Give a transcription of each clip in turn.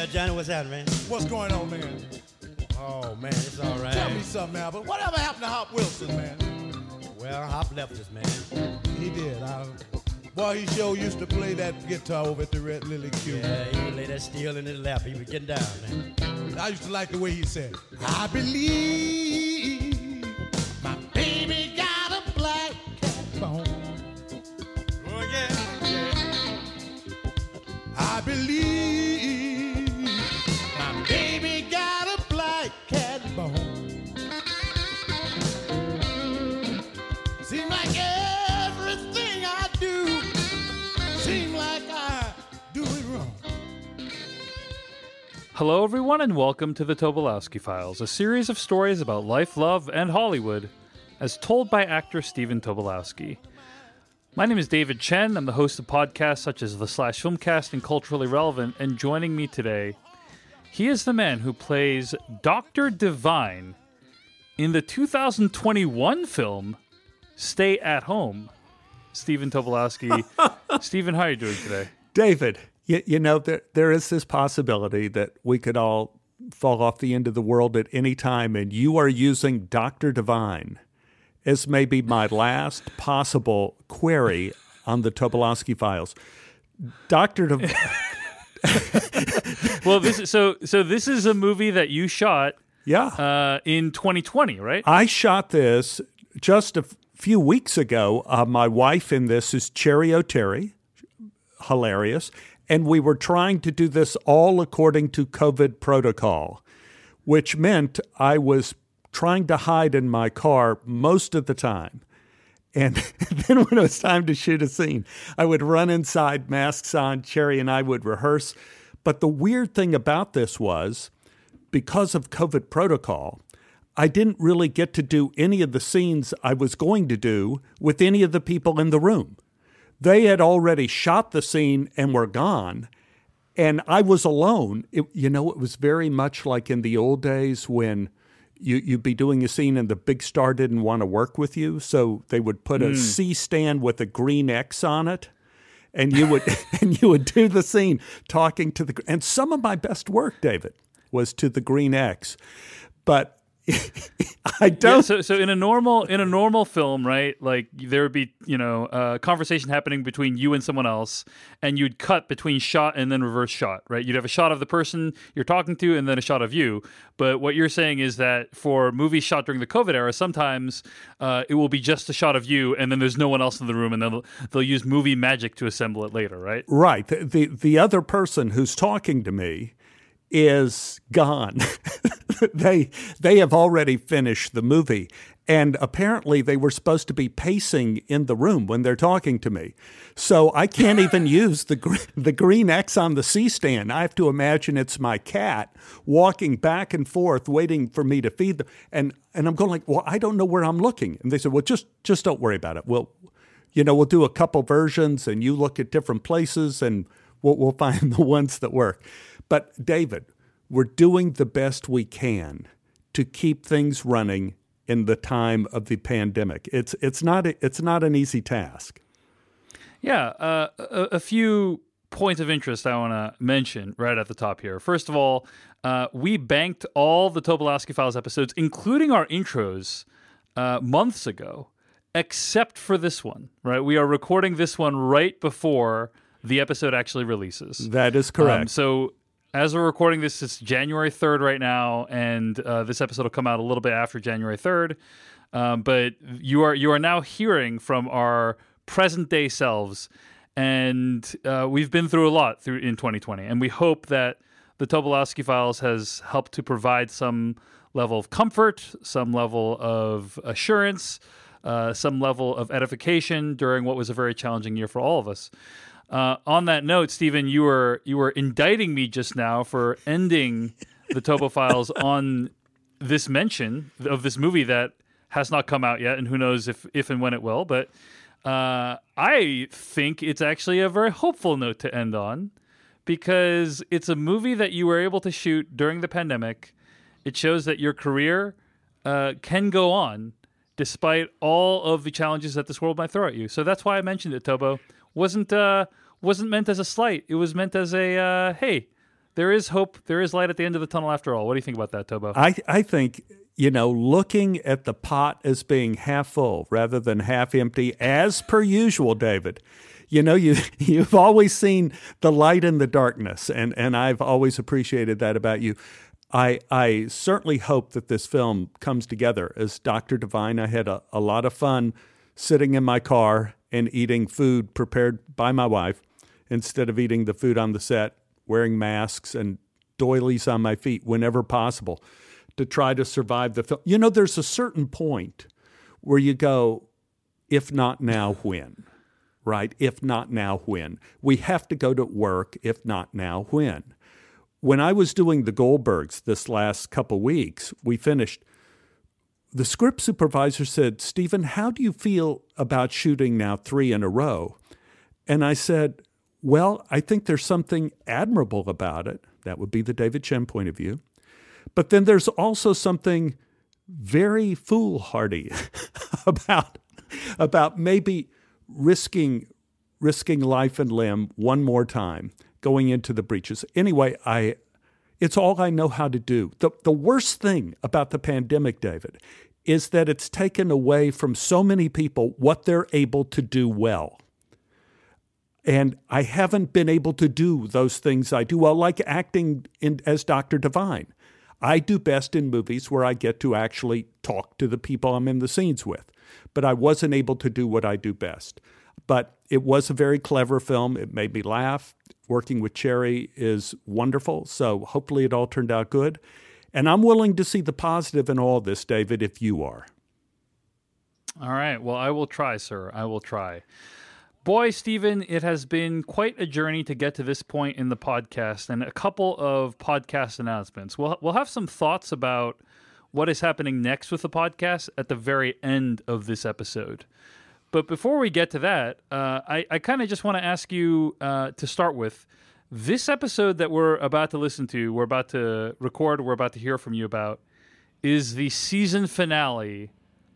Yeah, Johnny, what's happening, man? What's going on, man? Oh, man, it's all right. Tell me something, Albert. Whatever happened to Hop Wilson, man? Well, Hop left us, man. He did. I, boy, he sure used to play that guitar over at the Red Lily Q. Yeah, he would lay that steel in his lap. He was getting down, man. I used to like the way he said, I believe Hello, everyone, and welcome to the Tobolowsky Files, a series of stories about life, love, and Hollywood, as told by actor Stephen Tobolowsky. My name is David Chen. I'm the host of podcasts such as The Slash Filmcast and Culturally Relevant, and joining me today, he is the man who plays Dr. Divine in the 2021 film Stay at Home. Stephen Tobolowsky. Stephen, how are you doing today? David, you, you know, there, there is this possibility that we could all fall off the end of the world at any time, and you are using Dr. Divine as maybe my last possible query on the Tobolowsky files. Dr. Divine. Well, this is, so so this is a movie that you shot yeah. uh, in 2020, right? I shot this just a f- few weeks ago. Uh, my wife in this is Cheri Oteri, hilarious. And we were trying to do this all according to COVID protocol, which meant I was trying to hide in my car most of the time. And then when it was time to shoot a scene, I would run inside, masks on, Cheri and I would rehearse. But the weird thing about this was because of COVID protocol, I didn't really get to do any of the scenes I was going to do with any of the people in the room. They had already shot the scene and were gone. And I was alone. It, you know, it was very much like in the old days when you, you'd be doing a scene and the big star didn't want to work with you. So they would put a hmm. C stand with a green X on it. And you would and you would do the scene talking to the and some of my best work, David, was to the green X. But I don't Yeah, so so in a normal in a normal film, right? Like there would be you know a conversation happening between you and someone else, and you'd cut between shot and then reverse shot, right? You'd have a shot of the person you're talking to, and then a shot of you. But what you're saying is that for movies shot during the COVID era, sometimes uh, it will be just a shot of you, and then there's no one else in the room, and they'll they'll use movie magic to assemble it later, right? Right. The, the the other person who's talking to me is gone. they they have already finished the movie. And apparently they were supposed to be pacing in the room when they're talking to me. So I can't even use the gr- the green X on the C stand. I have to imagine it's my cat walking back and forth waiting for me to feed them. And and I'm going like, "Well, I don't know where I'm looking." And they said, "Well, just just don't worry about it. We'll you know, we'll do a couple versions and you look at different places and we'll, we'll find the ones that work. But David, we're doing the best we can to keep things running in the time of the pandemic. It's it's not a, it's not an easy task. Yeah, uh, a, a few points of interest I want to mention right at the top here. First of all, uh, we banked all the Tobolowsky Files episodes, including our intros, uh, months ago, except for this one. Right, we are recording this one right before the episode actually releases. That is correct. Um, so as we're recording this, it's January 3rd right now, and uh, this episode will come out a little bit after January 3rd. Um, but you are you are now hearing from our present day selves, and uh, we've been through a lot through in 2020, and we hope that the Tobolowsky Files has helped to provide some level of comfort, some level of assurance, uh, some level of edification during what was a very challenging year for all of us. Uh, on that note, Stephen, you were you were indicting me just now for ending the Tobo Files on this mention of this movie that has not come out yet, and who knows if if and when it will. But uh, I think it's actually a very hopeful note to end on because it's a movie that you were able to shoot during the pandemic. It shows that your career uh, can go on despite all of the challenges that this world might throw at you. So that's why I mentioned it, Tobo. wasn't uh, wasn't meant as a slight. It was meant as a uh, hey. there is hope. There is light at the end of the tunnel after all. What do you think about that, Tobo? I, I think, you know, looking at the pot as being half full rather than half empty, as per usual, David. You know, you you've always seen the light in the darkness, and, and I've always appreciated that about you. I I certainly hope that this film comes together. As Dr. Divine, I had a, a lot of fun sitting in my car and eating food prepared by my wife instead of eating the food on the set, wearing masks and doilies on my feet whenever possible to try to survive the film. You know, there's a certain point where you go, if not now, when? Right? If not now, when? We have to go to work. If not now, when? When I was doing the Goldbergs this last couple weeks, we finished. The script supervisor said, Stephen, how do you feel about shooting now three in a row? And I said, Well, I think there's something admirable about it. That would be the David Chen point of view. But then there's also something very foolhardy about about maybe risking risking life and limb one more time going into the breaches. Anyway, I it's all I know how to do. The the worst thing about the pandemic, David, is that it's taken away from so many people what they're able to do well. And I haven't been able to do those things I do well, like acting in, as Dr. Divine. I do best in movies where I get to actually talk to the people I'm in the scenes with, but I wasn't able to do what I do best. But it was a very clever film. It made me laugh. Working with Cheri is wonderful. So hopefully it all turned out good. And I'm willing to see the positive in all this, David, if you are. All right. Well, I will try, sir. I will try. Boy, Stephen, it has been quite a journey to get to this point in the podcast and a couple of podcast announcements. We'll, we'll have some thoughts about what is happening next with the podcast at the very end of this episode. But before we get to that, uh, I, I kind of just want to ask you uh, to start with this episode that we're about to listen to, we're about to record, we're about to hear from you about, is the season finale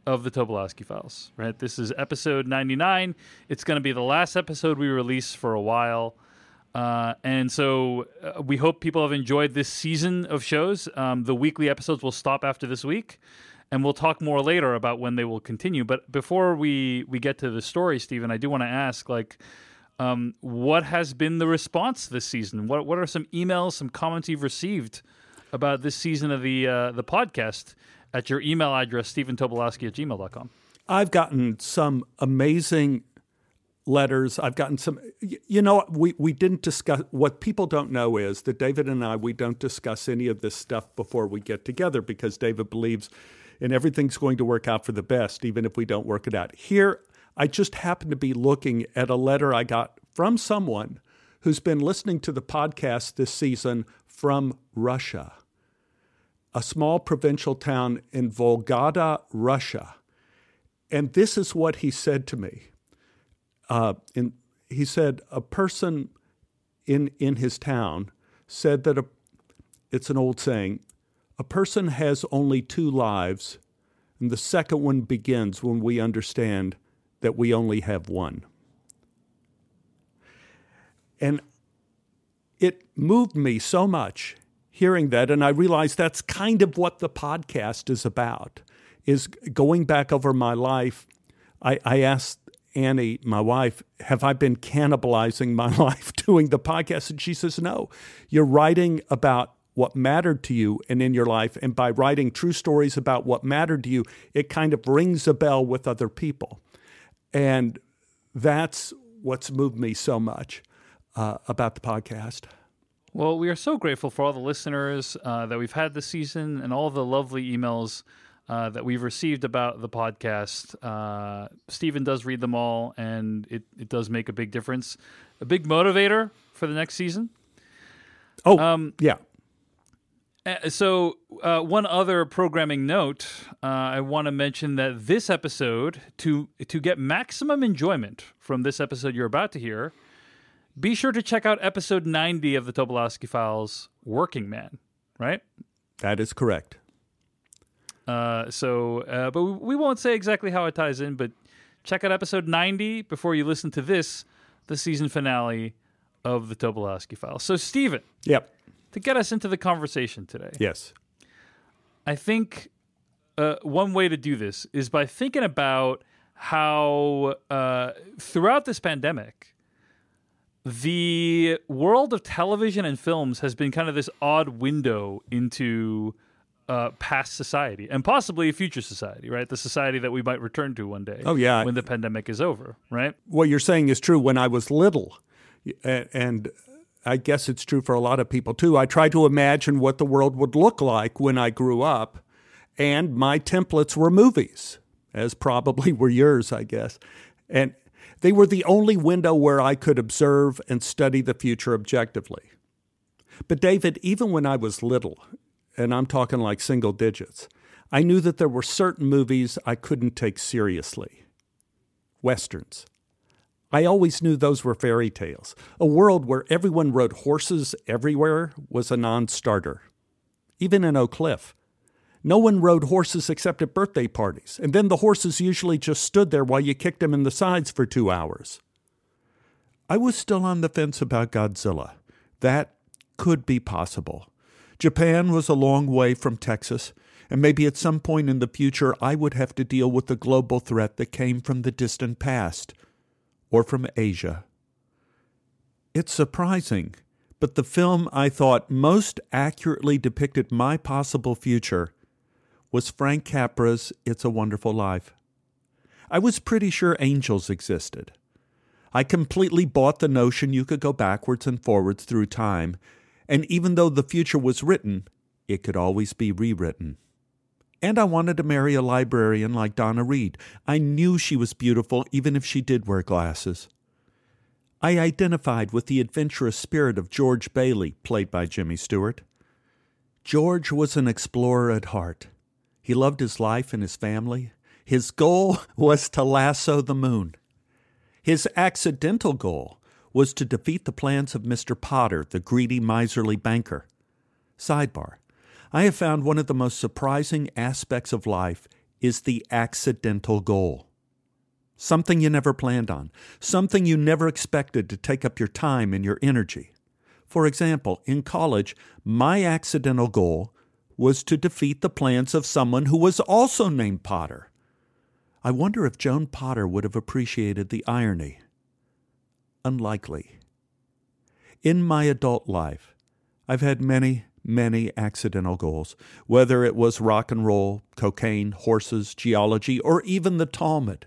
of the Tobolowsky Files, right? This is episode 99. It's going to be the last episode we release for a while. Uh, and so uh, we hope people have enjoyed this season of shows. Um, the weekly episodes will stop after this week, and we'll talk more later about when they will continue. But before we, we get to the story, Stephen, I do want to ask, like, um, what has been the response this season? What what are some emails, some comments you've received about this season of the uh, the podcast? at your email address, stephentobolowsky at gmail.com. I've gotten some amazing letters. I've gotten some, you know, we, we didn't discuss, what people don't know is that David and I, we don't discuss any of this stuff before we get together because David believes in everything's going to work out for the best, even if we don't work it out. Here, I just happened to be looking at a letter I got from someone who's been listening to the podcast this season from Russia a small provincial town in Vologda, Russia. And this is what he said to me. Uh, in, he said, a person in, in his town said that a, it's an old saying a person has only two lives, and the second one begins when we understand that we only have one. And it moved me so much hearing that and I realized that's kind of what the podcast is about is going back over my life. I, I asked Annie, my wife, have I been cannibalizing my life doing the podcast? And she says, No. You're writing about what mattered to you and in your life. And by writing true stories about what mattered to you, it kind of rings a bell with other people. And that's what's moved me so much uh, about the podcast. Well, we are so grateful for all the listeners uh, that we've had this season and all the lovely emails uh, that we've received about the podcast. Uh, Stephen does read them all, and it, it does make a big difference. A big motivator for the next season. Oh, um, yeah. Uh, so, uh, one other programming note: uh, I want to mention that this episode, to to get maximum enjoyment from this episode you're about to hear, be sure to check out episode 90 of the Tobolowsky Files, Working Man, right? That is correct. Uh, so, uh, but we, we won't say exactly how it ties in, but check out episode 90 before you listen to this, the season finale of the Tobolowsky Files. So, Stephen. Yep. To get us into the conversation today. Yes. I think uh, one way to do this is by thinking about how uh, throughout this pandemic, the world of television and films has been kind of this odd window into uh, past society and possibly a future society, right? The society that we might return to one day. Oh, yeah. when the pandemic is over, right? What you're saying is true. When I was little, and I guess it's true for a lot of people too, I tried to imagine what the world would look like when I grew up, and my templates were movies, as probably were yours, I guess. And they were the only window where I could observe and study the future objectively. But, David, even when I was little, and I'm talking like single digits, I knew that there were certain movies I couldn't take seriously. Westerns. I always knew those were fairy tales. A world where everyone rode horses everywhere was a non starter. Even in Oak Cliff. No one rode horses except at birthday parties, and then the horses usually just stood there while you kicked them in the sides for two hours. I was still on the fence about Godzilla. That could be possible. Japan was a long way from Texas, and maybe at some point in the future I would have to deal with the global threat that came from the distant past or from Asia. It's surprising, but the film I thought most accurately depicted my possible future was Frank Capra's It's a Wonderful Life. I was pretty sure angels existed. I completely bought the notion you could go backwards and forwards through time, and even though the future was written, it could always be rewritten. And I wanted to marry a librarian like Donna Reed. I knew she was beautiful, even if she did wear glasses. I identified with the adventurous spirit of George Bailey, played by Jimmy Stewart. George was an explorer at heart. He loved his life and his family. His goal was to lasso the moon. His accidental goal was to defeat the plans of Mr. Potter, the greedy, miserly banker. Sidebar I have found one of the most surprising aspects of life is the accidental goal. Something you never planned on, something you never expected to take up your time and your energy. For example, in college, my accidental goal was to defeat the plans of someone who was also named Potter. I wonder if Joan Potter would have appreciated the irony. Unlikely. In my adult life, I've had many, many accidental goals, whether it was rock and roll, cocaine, horses, geology, or even the Talmud.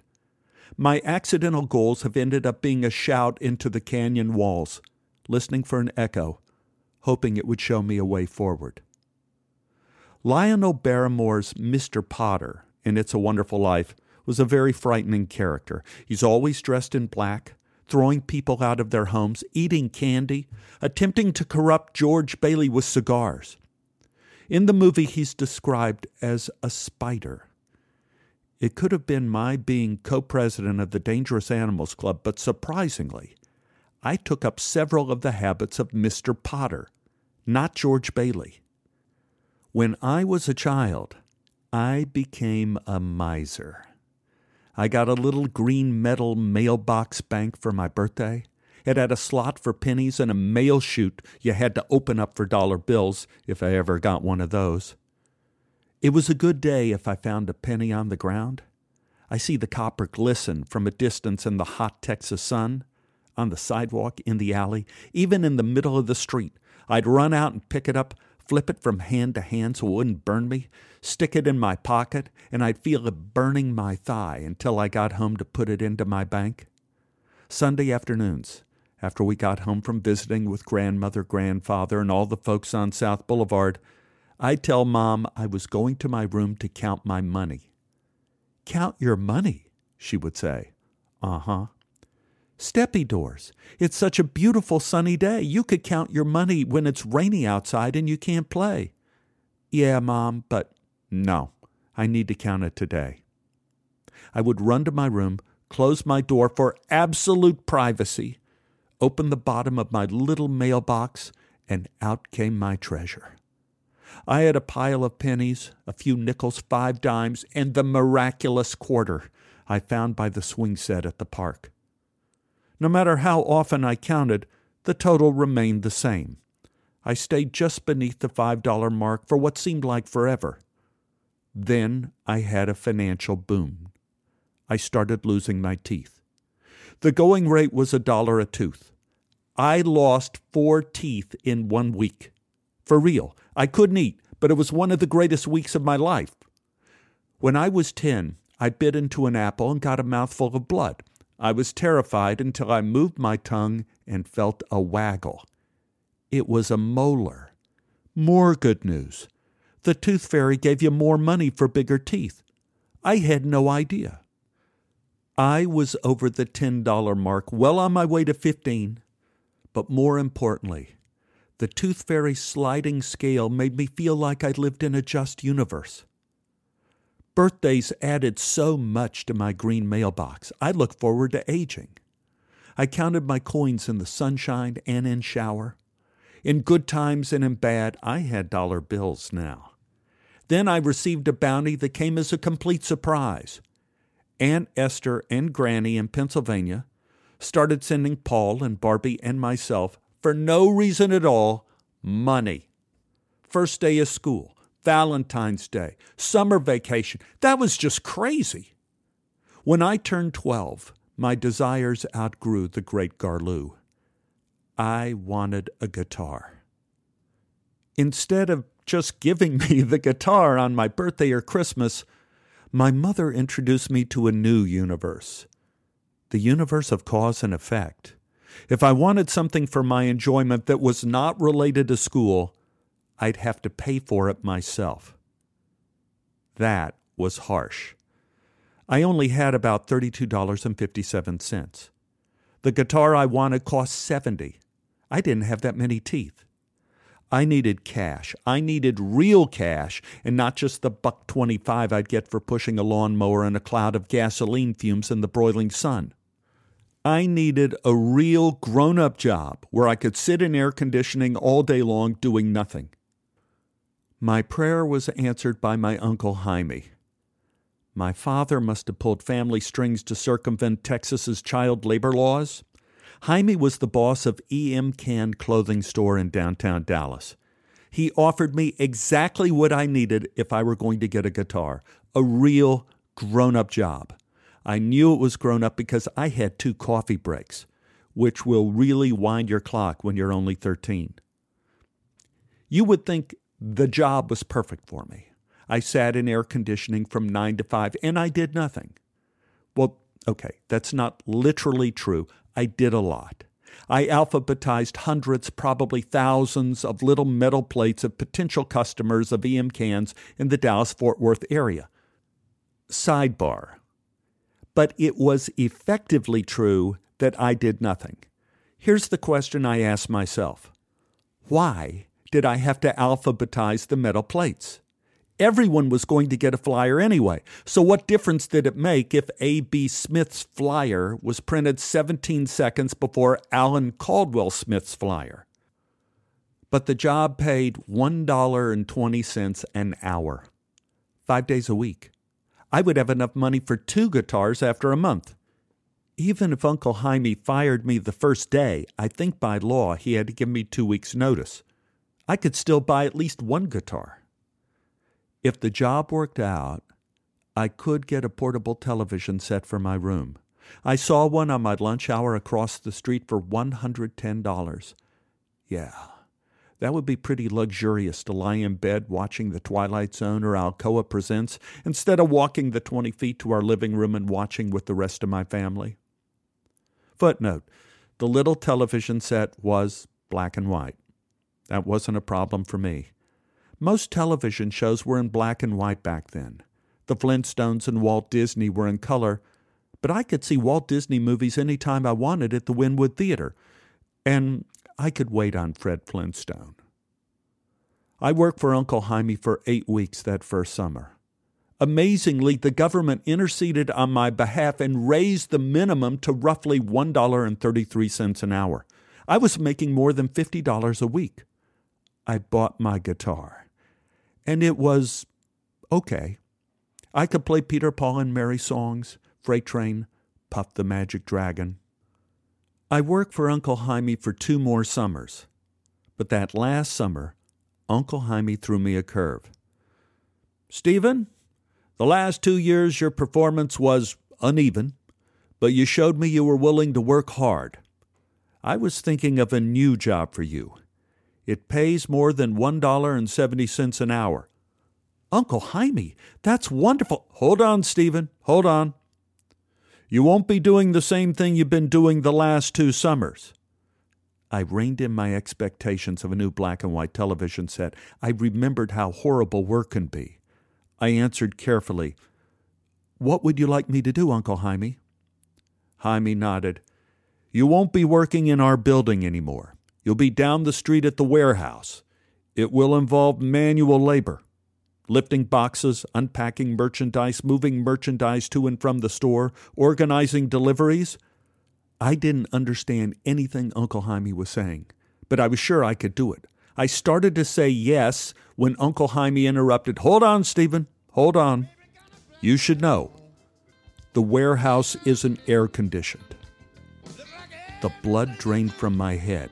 My accidental goals have ended up being a shout into the canyon walls, listening for an echo, hoping it would show me a way forward. Lionel Barrymore's Mr. Potter in It's a Wonderful Life was a very frightening character. He's always dressed in black, throwing people out of their homes, eating candy, attempting to corrupt George Bailey with cigars. In the movie, he's described as a spider. It could have been my being co president of the Dangerous Animals Club, but surprisingly, I took up several of the habits of Mr. Potter, not George Bailey. When I was a child, I became a miser. I got a little green metal mailbox bank for my birthday. It had a slot for pennies and a mail chute you had to open up for dollar bills if I ever got one of those. It was a good day if I found a penny on the ground. I see the copper glisten from a distance in the hot Texas sun, on the sidewalk, in the alley, even in the middle of the street. I'd run out and pick it up, flip it from hand to hand so it wouldn't burn me, stick it in my pocket, and I'd feel it burning my thigh until I got home to put it into my bank. Sunday afternoons, after we got home from visiting with grandmother, grandfather, and all the folks on South Boulevard, I'd tell Mom I was going to my room to count my money. Count your money, she would say. Uh huh. Steppy doors. It's such a beautiful sunny day. You could count your money when it's rainy outside and you can't play. Yeah, Mom, but no, I need to count it today. I would run to my room, close my door for absolute privacy, open the bottom of my little mailbox, and out came my treasure. I had a pile of pennies, a few nickels, five dimes, and the miraculous quarter I found by the swing set at the park. No matter how often I counted, the total remained the same. I stayed just beneath the $5 mark for what seemed like forever. Then I had a financial boom. I started losing my teeth. The going rate was a dollar a tooth. I lost four teeth in one week. For real. I couldn't eat, but it was one of the greatest weeks of my life. When I was 10, I bit into an apple and got a mouthful of blood. I was terrified until I moved my tongue and felt a waggle. It was a molar. More good news. The tooth fairy gave you more money for bigger teeth. I had no idea. I was over the $10 mark, well on my way to 15. But more importantly, the tooth fairy sliding scale made me feel like I lived in a just universe. Birthdays added so much to my green mailbox. I look forward to aging. I counted my coins in the sunshine and in shower. In good times and in bad, I had dollar bills now. Then I received a bounty that came as a complete surprise. Aunt Esther and Granny in Pennsylvania started sending Paul and Barbie and myself, for no reason at all, money. First day of school, Valentine's Day, summer vacation. That was just crazy. When I turned 12, my desires outgrew the great Garloo. I wanted a guitar. Instead of just giving me the guitar on my birthday or Christmas, my mother introduced me to a new universe the universe of cause and effect. If I wanted something for my enjoyment that was not related to school, I'd have to pay for it myself. That was harsh. I only had about $32.57. The guitar I wanted cost 70. I didn't have that many teeth. I needed cash. I needed real cash and not just the buck 25 I'd get for pushing a lawnmower in a cloud of gasoline fumes in the broiling sun. I needed a real grown up job where I could sit in air conditioning all day long doing nothing. My prayer was answered by my Uncle Jaime. My father must have pulled family strings to circumvent Texas's child labor laws. Jaime was the boss of EM Kahn clothing store in downtown Dallas. He offered me exactly what I needed if I were going to get a guitar a real grown up job. I knew it was grown up because I had two coffee breaks, which will really wind your clock when you're only 13. You would think the job was perfect for me. I sat in air conditioning from 9 to 5 and I did nothing. Well, okay, that's not literally true. I did a lot. I alphabetized hundreds, probably thousands of little metal plates of potential customers of EM Kahn's in the Dallas Fort Worth area. Sidebar. But it was effectively true that I did nothing. Here's the question I asked myself Why did I have to alphabetize the metal plates? Everyone was going to get a flyer anyway. So, what difference did it make if A.B. Smith's flyer was printed 17 seconds before Alan Caldwell Smith's flyer? But the job paid $1.20 an hour, five days a week. I would have enough money for two guitars after a month. Even if Uncle Jaime fired me the first day, I think by law he had to give me two weeks' notice. I could still buy at least one guitar. If the job worked out, I could get a portable television set for my room. I saw one on my lunch hour across the street for $110. Yeah, that would be pretty luxurious to lie in bed watching The Twilight Zone or Alcoa Presents instead of walking the 20 feet to our living room and watching with the rest of my family. Footnote The little television set was black and white. That wasn't a problem for me. Most television shows were in black and white back then. The Flintstones and Walt Disney were in color, but I could see Walt Disney movies any time I wanted at the Wynnewood Theater, and I could wait on Fred Flintstone. I worked for Uncle Jaime for eight weeks that first summer. Amazingly, the government interceded on my behalf and raised the minimum to roughly $1.33 an hour. I was making more than $50 a week. I bought my guitar. And it was okay. I could play Peter, Paul, and Mary songs, Freight Train, Puff the Magic Dragon. I worked for Uncle Jaime for two more summers. But that last summer, Uncle Jaime threw me a curve. Stephen, the last two years your performance was uneven, but you showed me you were willing to work hard. I was thinking of a new job for you. It pays more than $1.70 an hour. Uncle Jaime, that's wonderful. Hold on, Stephen. Hold on. You won't be doing the same thing you've been doing the last two summers. I reined in my expectations of a new black and white television set. I remembered how horrible work can be. I answered carefully, What would you like me to do, Uncle Jaime? Jaime nodded. You won't be working in our building anymore. You'll be down the street at the warehouse. It will involve manual labor lifting boxes, unpacking merchandise, moving merchandise to and from the store, organizing deliveries. I didn't understand anything Uncle Jaime was saying, but I was sure I could do it. I started to say yes when Uncle Jaime interrupted. Hold on, Stephen. Hold on. You should know the warehouse isn't air conditioned. The blood drained from my head.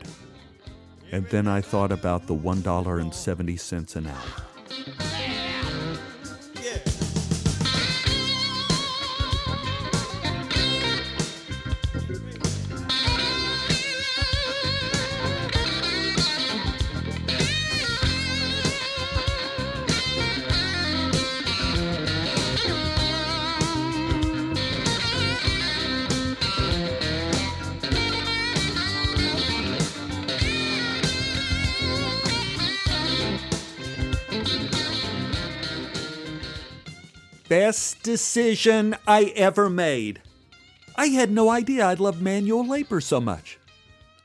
And then I thought about the $1.70 an hour. Best decision I ever made. I had no idea I'd love manual labor so much.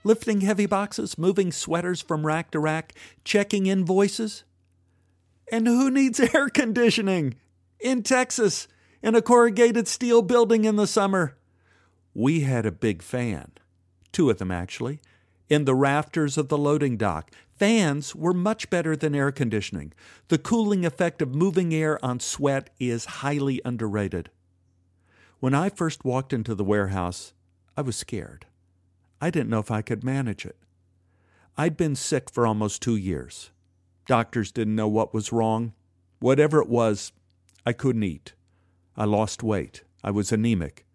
Lifting heavy boxes, moving sweaters from rack to rack, checking invoices. And who needs air conditioning? In Texas, in a corrugated steel building in the summer. We had a big fan, two of them actually, in the rafters of the loading dock. Fans were much better than air conditioning. The cooling effect of moving air on sweat is highly underrated. When I first walked into the warehouse, I was scared. I didn't know if I could manage it. I'd been sick for almost two years. Doctors didn't know what was wrong. Whatever it was, I couldn't eat. I lost weight. I was anemic.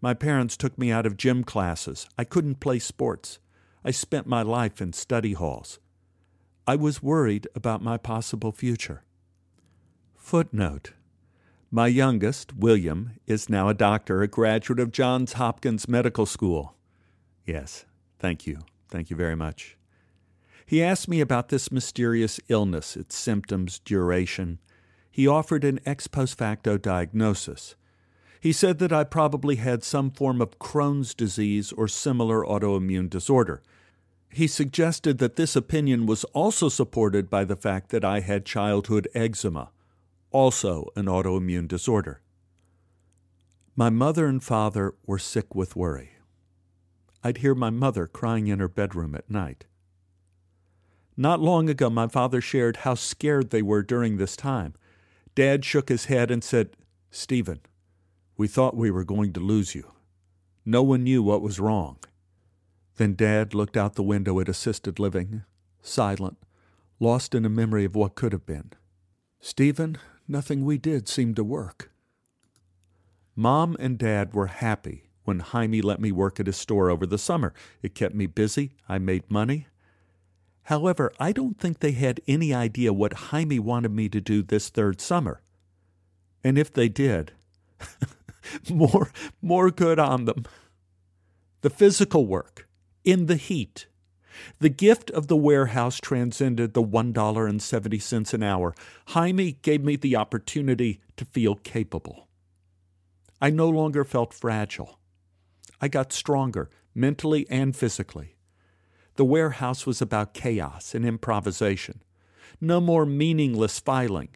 My parents took me out of gym classes. I couldn't play sports. I spent my life in study halls. I was worried about my possible future. Footnote My youngest, William, is now a doctor, a graduate of Johns Hopkins Medical School. Yes, thank you. Thank you very much. He asked me about this mysterious illness, its symptoms, duration. He offered an ex post facto diagnosis. He said that I probably had some form of Crohn's disease or similar autoimmune disorder. He suggested that this opinion was also supported by the fact that I had childhood eczema, also an autoimmune disorder. My mother and father were sick with worry. I'd hear my mother crying in her bedroom at night. Not long ago, my father shared how scared they were during this time. Dad shook his head and said, Stephen, we thought we were going to lose you. No one knew what was wrong. Then Dad looked out the window at assisted living, silent, lost in a memory of what could have been. Stephen, nothing we did seemed to work. Mom and Dad were happy when Jaime let me work at his store over the summer. It kept me busy, I made money. However, I don't think they had any idea what Jaime wanted me to do this third summer. And if they did, more, more good on them. The physical work, in the heat. The gift of the warehouse transcended the $1.70 an hour. Jaime gave me the opportunity to feel capable. I no longer felt fragile. I got stronger, mentally and physically. The warehouse was about chaos and improvisation. No more meaningless filing.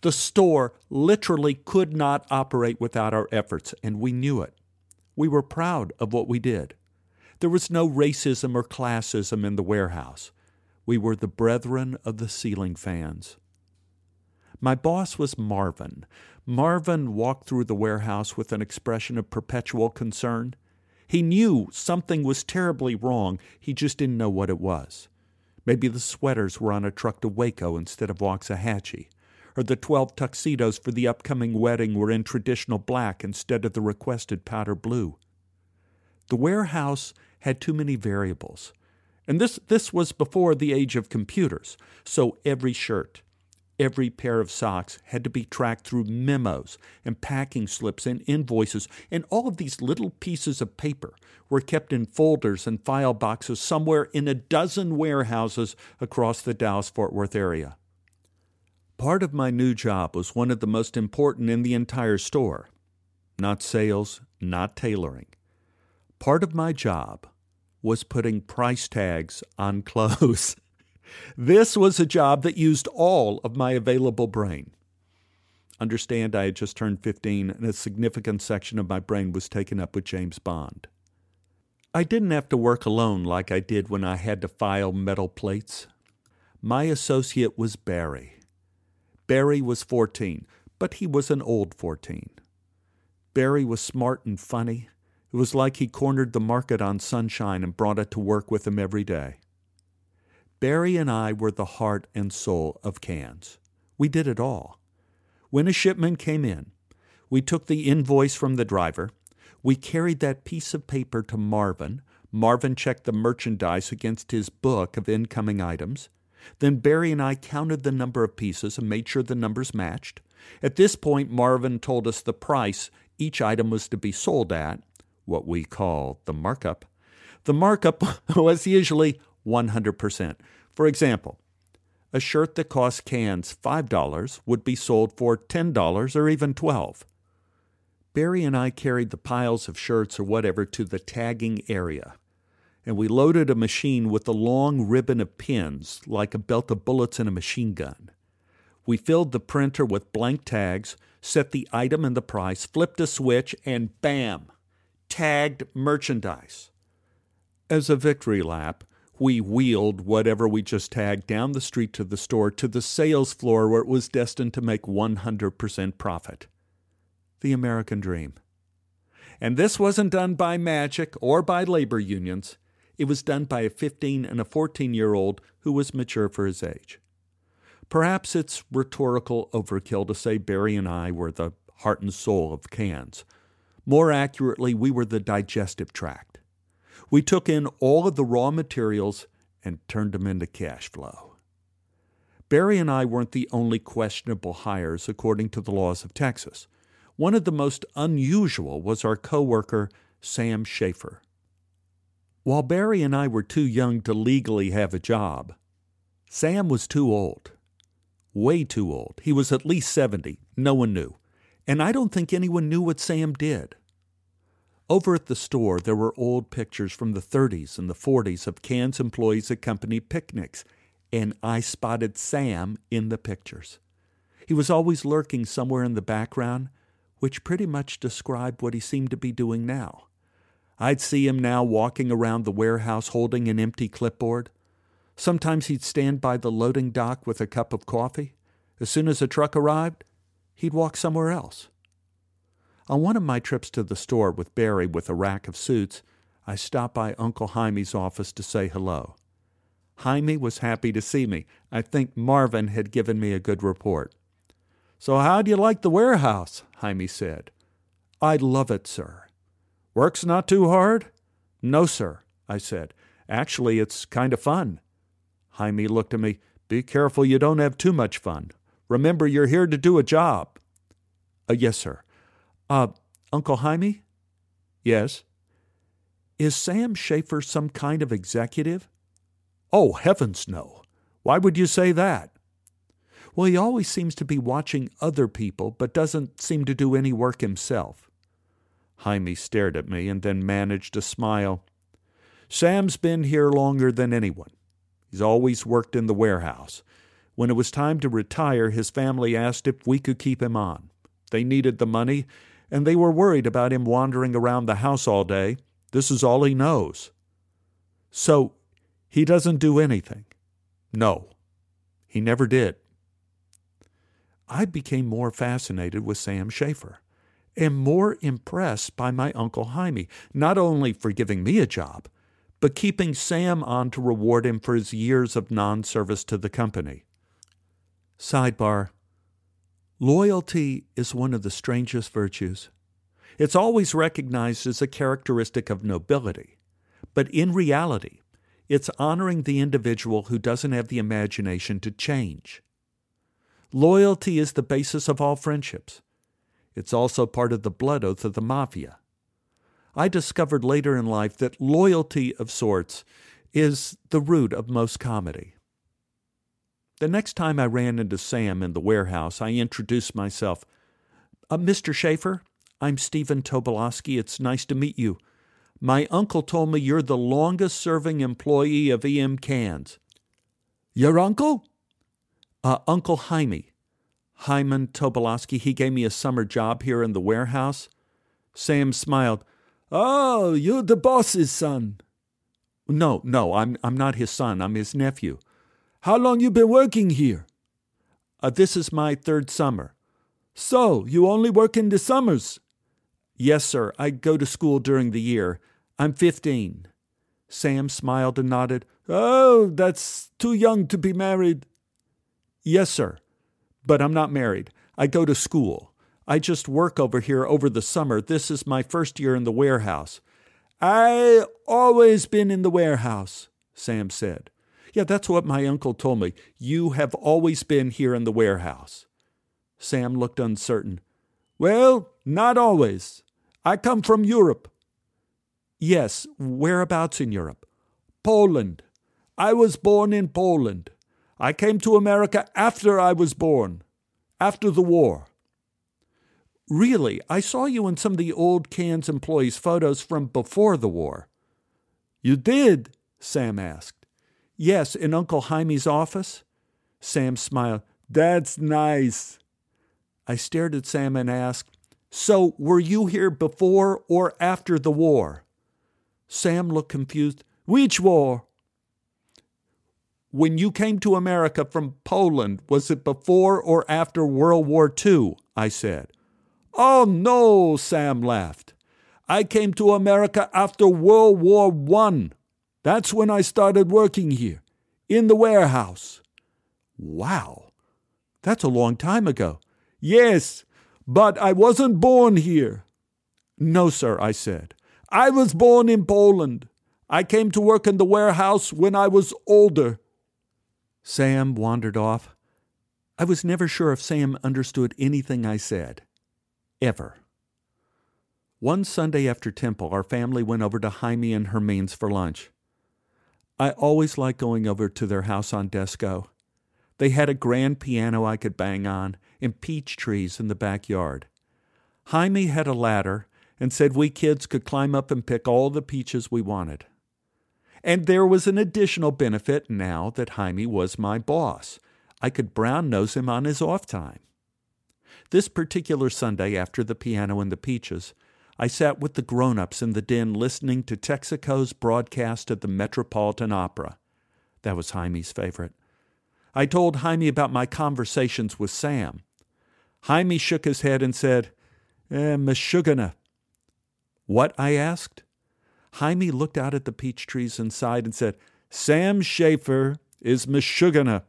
The store literally could not operate without our efforts, and we knew it. We were proud of what we did. There was no racism or classism in the warehouse. We were the brethren of the ceiling fans. My boss was Marvin. Marvin walked through the warehouse with an expression of perpetual concern. He knew something was terribly wrong, he just didn't know what it was. Maybe the sweaters were on a truck to Waco instead of Waxahachie, or the 12 tuxedos for the upcoming wedding were in traditional black instead of the requested powder blue. The warehouse had too many variables. And this, this was before the age of computers, so every shirt, every pair of socks had to be tracked through memos and packing slips and invoices, and all of these little pieces of paper were kept in folders and file boxes somewhere in a dozen warehouses across the Dallas Fort Worth area. Part of my new job was one of the most important in the entire store. Not sales, not tailoring. Part of my job was putting price tags on clothes. this was a job that used all of my available brain. Understand, I had just turned 15, and a significant section of my brain was taken up with James Bond. I didn't have to work alone like I did when I had to file metal plates. My associate was Barry. Barry was 14, but he was an old 14. Barry was smart and funny, it was like he cornered the market on sunshine and brought it to work with him every day. Barry and I were the heart and soul of Kahn's. We did it all. When a shipment came in, we took the invoice from the driver. We carried that piece of paper to Marvin. Marvin checked the merchandise against his book of incoming items. Then Barry and I counted the number of pieces and made sure the numbers matched. At this point, Marvin told us the price each item was to be sold at, what we call the markup, the markup was usually 100%. For example, a shirt that cost Kahn's $5 would be sold for $10 or even 12. Barry and I carried the piles of shirts or whatever to the tagging area, and we loaded a machine with a long ribbon of pins like a belt of bullets in a machine gun. We filled the printer with blank tags, set the item and the price, flipped a switch, and bam! Tagged merchandise. As a victory lap, we wheeled whatever we just tagged down the street to the store to the sales floor where it was destined to make 100% profit. The American dream. And this wasn't done by magic or by labor unions. It was done by a 15 and a 14 year old who was mature for his age. Perhaps it's rhetorical overkill to say Barry and I were the heart and soul of Kahn's. More accurately, we were the digestive tract. We took in all of the raw materials and turned them into cash flow. Barry and I weren't the only questionable hires according to the laws of Texas. One of the most unusual was our coworker, Sam Schaefer. While Barry and I were too young to legally have a job, Sam was too old. Way too old. He was at least 70. No one knew and I don't think anyone knew what Sam did. Over at the store, there were old pictures from the 30s and the 40s of Kahn's employees at company picnics, and I spotted Sam in the pictures. He was always lurking somewhere in the background, which pretty much described what he seemed to be doing now. I'd see him now walking around the warehouse holding an empty clipboard. Sometimes he'd stand by the loading dock with a cup of coffee. As soon as a truck arrived, he'd walk somewhere else. On one of my trips to the store with Barry with a rack of suits, I stopped by Uncle Jaime's office to say hello. Jaime was happy to see me. I think Marvin had given me a good report. So, how do you like the warehouse? Jaime said. I love it, sir. Work's not too hard? No, sir, I said. Actually, it's kind of fun. Jaime looked at me. Be careful you don't have too much fun. Remember, you're here to do a job. Uh, yes, sir. Uh, Uncle Jaime? Yes. Is Sam Schaefer some kind of executive? Oh, heavens, no. Why would you say that? Well, he always seems to be watching other people, but doesn't seem to do any work himself. Jaime stared at me and then managed a smile. Sam's been here longer than anyone. He's always worked in the warehouse. When it was time to retire, his family asked if we could keep him on. They needed the money, and they were worried about him wandering around the house all day. This is all he knows. So, he doesn't do anything. No, he never did. I became more fascinated with Sam Schaefer and more impressed by my Uncle Jaime, not only for giving me a job, but keeping Sam on to reward him for his years of non service to the company. Sidebar Loyalty is one of the strangest virtues. It's always recognized as a characteristic of nobility, but in reality, it's honoring the individual who doesn't have the imagination to change. Loyalty is the basis of all friendships. It's also part of the blood oath of the mafia. I discovered later in life that loyalty of sorts is the root of most comedy. The next time I ran into Sam in the warehouse, I introduced myself. Uh, Mr. Schaefer, I'm Stephen Tobolowsky. It's nice to meet you. My uncle told me you're the longest serving employee of EM Kahn's. Your uncle? Uh, uncle Hymie. Hyman Tobolowsky. He gave me a summer job here in the warehouse. Sam smiled. Oh, you're the boss's son. No, no, I'm, I'm not his son. I'm his nephew. How long you been working here? Uh, this is my third summer. So, you only work in the summers? Yes, sir. I go to school during the year. I'm 15. Sam smiled and nodded. Oh, that's too young to be married. Yes, sir. But I'm not married. I go to school. I just work over here over the summer. This is my first year in the warehouse. I always been in the warehouse, Sam said. Yeah, that's what my uncle told me. You have always been here in the warehouse. Sam looked uncertain. Well, not always. I come from Europe. Yes, whereabouts in Europe? Poland. I was born in Poland. I came to America after I was born, after the war. Really, I saw you in some of the old Kahn's employees' photos from before the war. You did? Sam asked. Yes, in Uncle Hymie's office. Sam smiled. That's nice. I stared at Sam and asked, So, were you here before or after the war? Sam looked confused. Which war? When you came to America from Poland, was it before or after World War II? I said. Oh, no, Sam laughed. I came to America after World War I. That's when I started working here, in the warehouse. Wow, that's a long time ago. Yes, but I wasn't born here. No, sir, I said. I was born in Poland. I came to work in the warehouse when I was older. Sam wandered off. I was never sure if Sam understood anything I said. Ever. One Sunday after temple, our family went over to Hymie and Hermine's for lunch. I always liked going over to their house on Desco. They had a grand piano I could bang on and peach trees in the backyard. Hymie had a ladder and said we kids could climb up and pick all the peaches we wanted. And there was an additional benefit now that Hymie was my boss. I could brown nose him on his off time. This particular Sunday, after the piano and the peaches, I sat with the grown ups in the den listening to Texaco's broadcast of the Metropolitan Opera. That was Hymie's favorite. I told Hymie about my conversations with Sam. Hymie shook his head and said, eh. What? I asked. Hymie looked out at the peach trees sighed and said, Sam Schaefer is Meshuggah.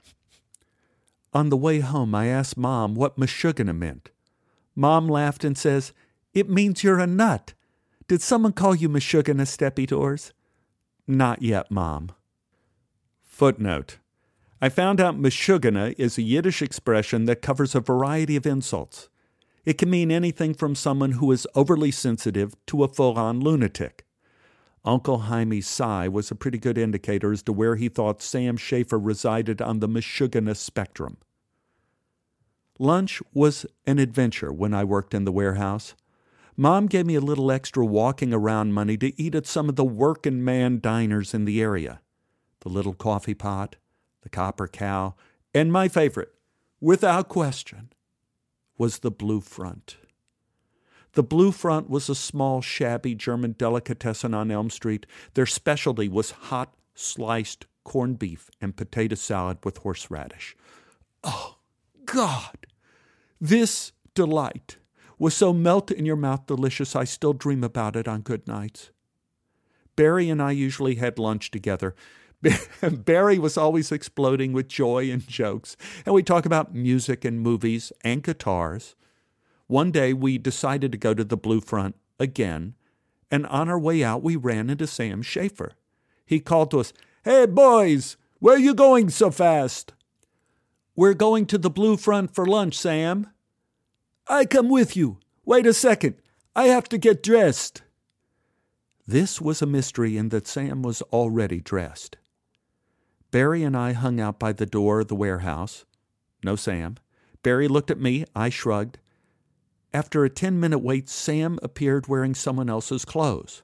On the way home, I asked Mom what Meshuggah meant. Mom laughed and says, it means you're a nut. Did someone call you Meshuggah Steppy Doors? Not yet, Mom. Footnote. I found out Meshuggah is a Yiddish expression that covers a variety of insults. It can mean anything from someone who is overly sensitive to a full on lunatic. Uncle Hymie's sigh was a pretty good indicator as to where he thought Sam Schaefer resided on the Meshuggah spectrum. Lunch was an adventure when I worked in the warehouse. Mom gave me a little extra walking around money to eat at some of the working man diners in the area the little coffee pot, the copper cow, and my favorite, without question, was the Blue Front. The Blue Front was a small, shabby German delicatessen on Elm Street. Their specialty was hot, sliced corned beef and potato salad with horseradish. Oh, God! This delight was so melt in your mouth delicious I still dream about it on good nights. Barry and I usually had lunch together. Barry was always exploding with joy and jokes, and we talk about music and movies and guitars. One day we decided to go to the Blue Front again, and on our way out we ran into Sam Schaefer. He called to us, Hey boys, where you going so fast? We're going to the Blue Front for lunch, Sam. I come with you. Wait a second. I have to get dressed. This was a mystery in that Sam was already dressed. Barry and I hung out by the door of the warehouse. No Sam. Barry looked at me. I shrugged. After a 10 minute wait, Sam appeared wearing someone else's clothes.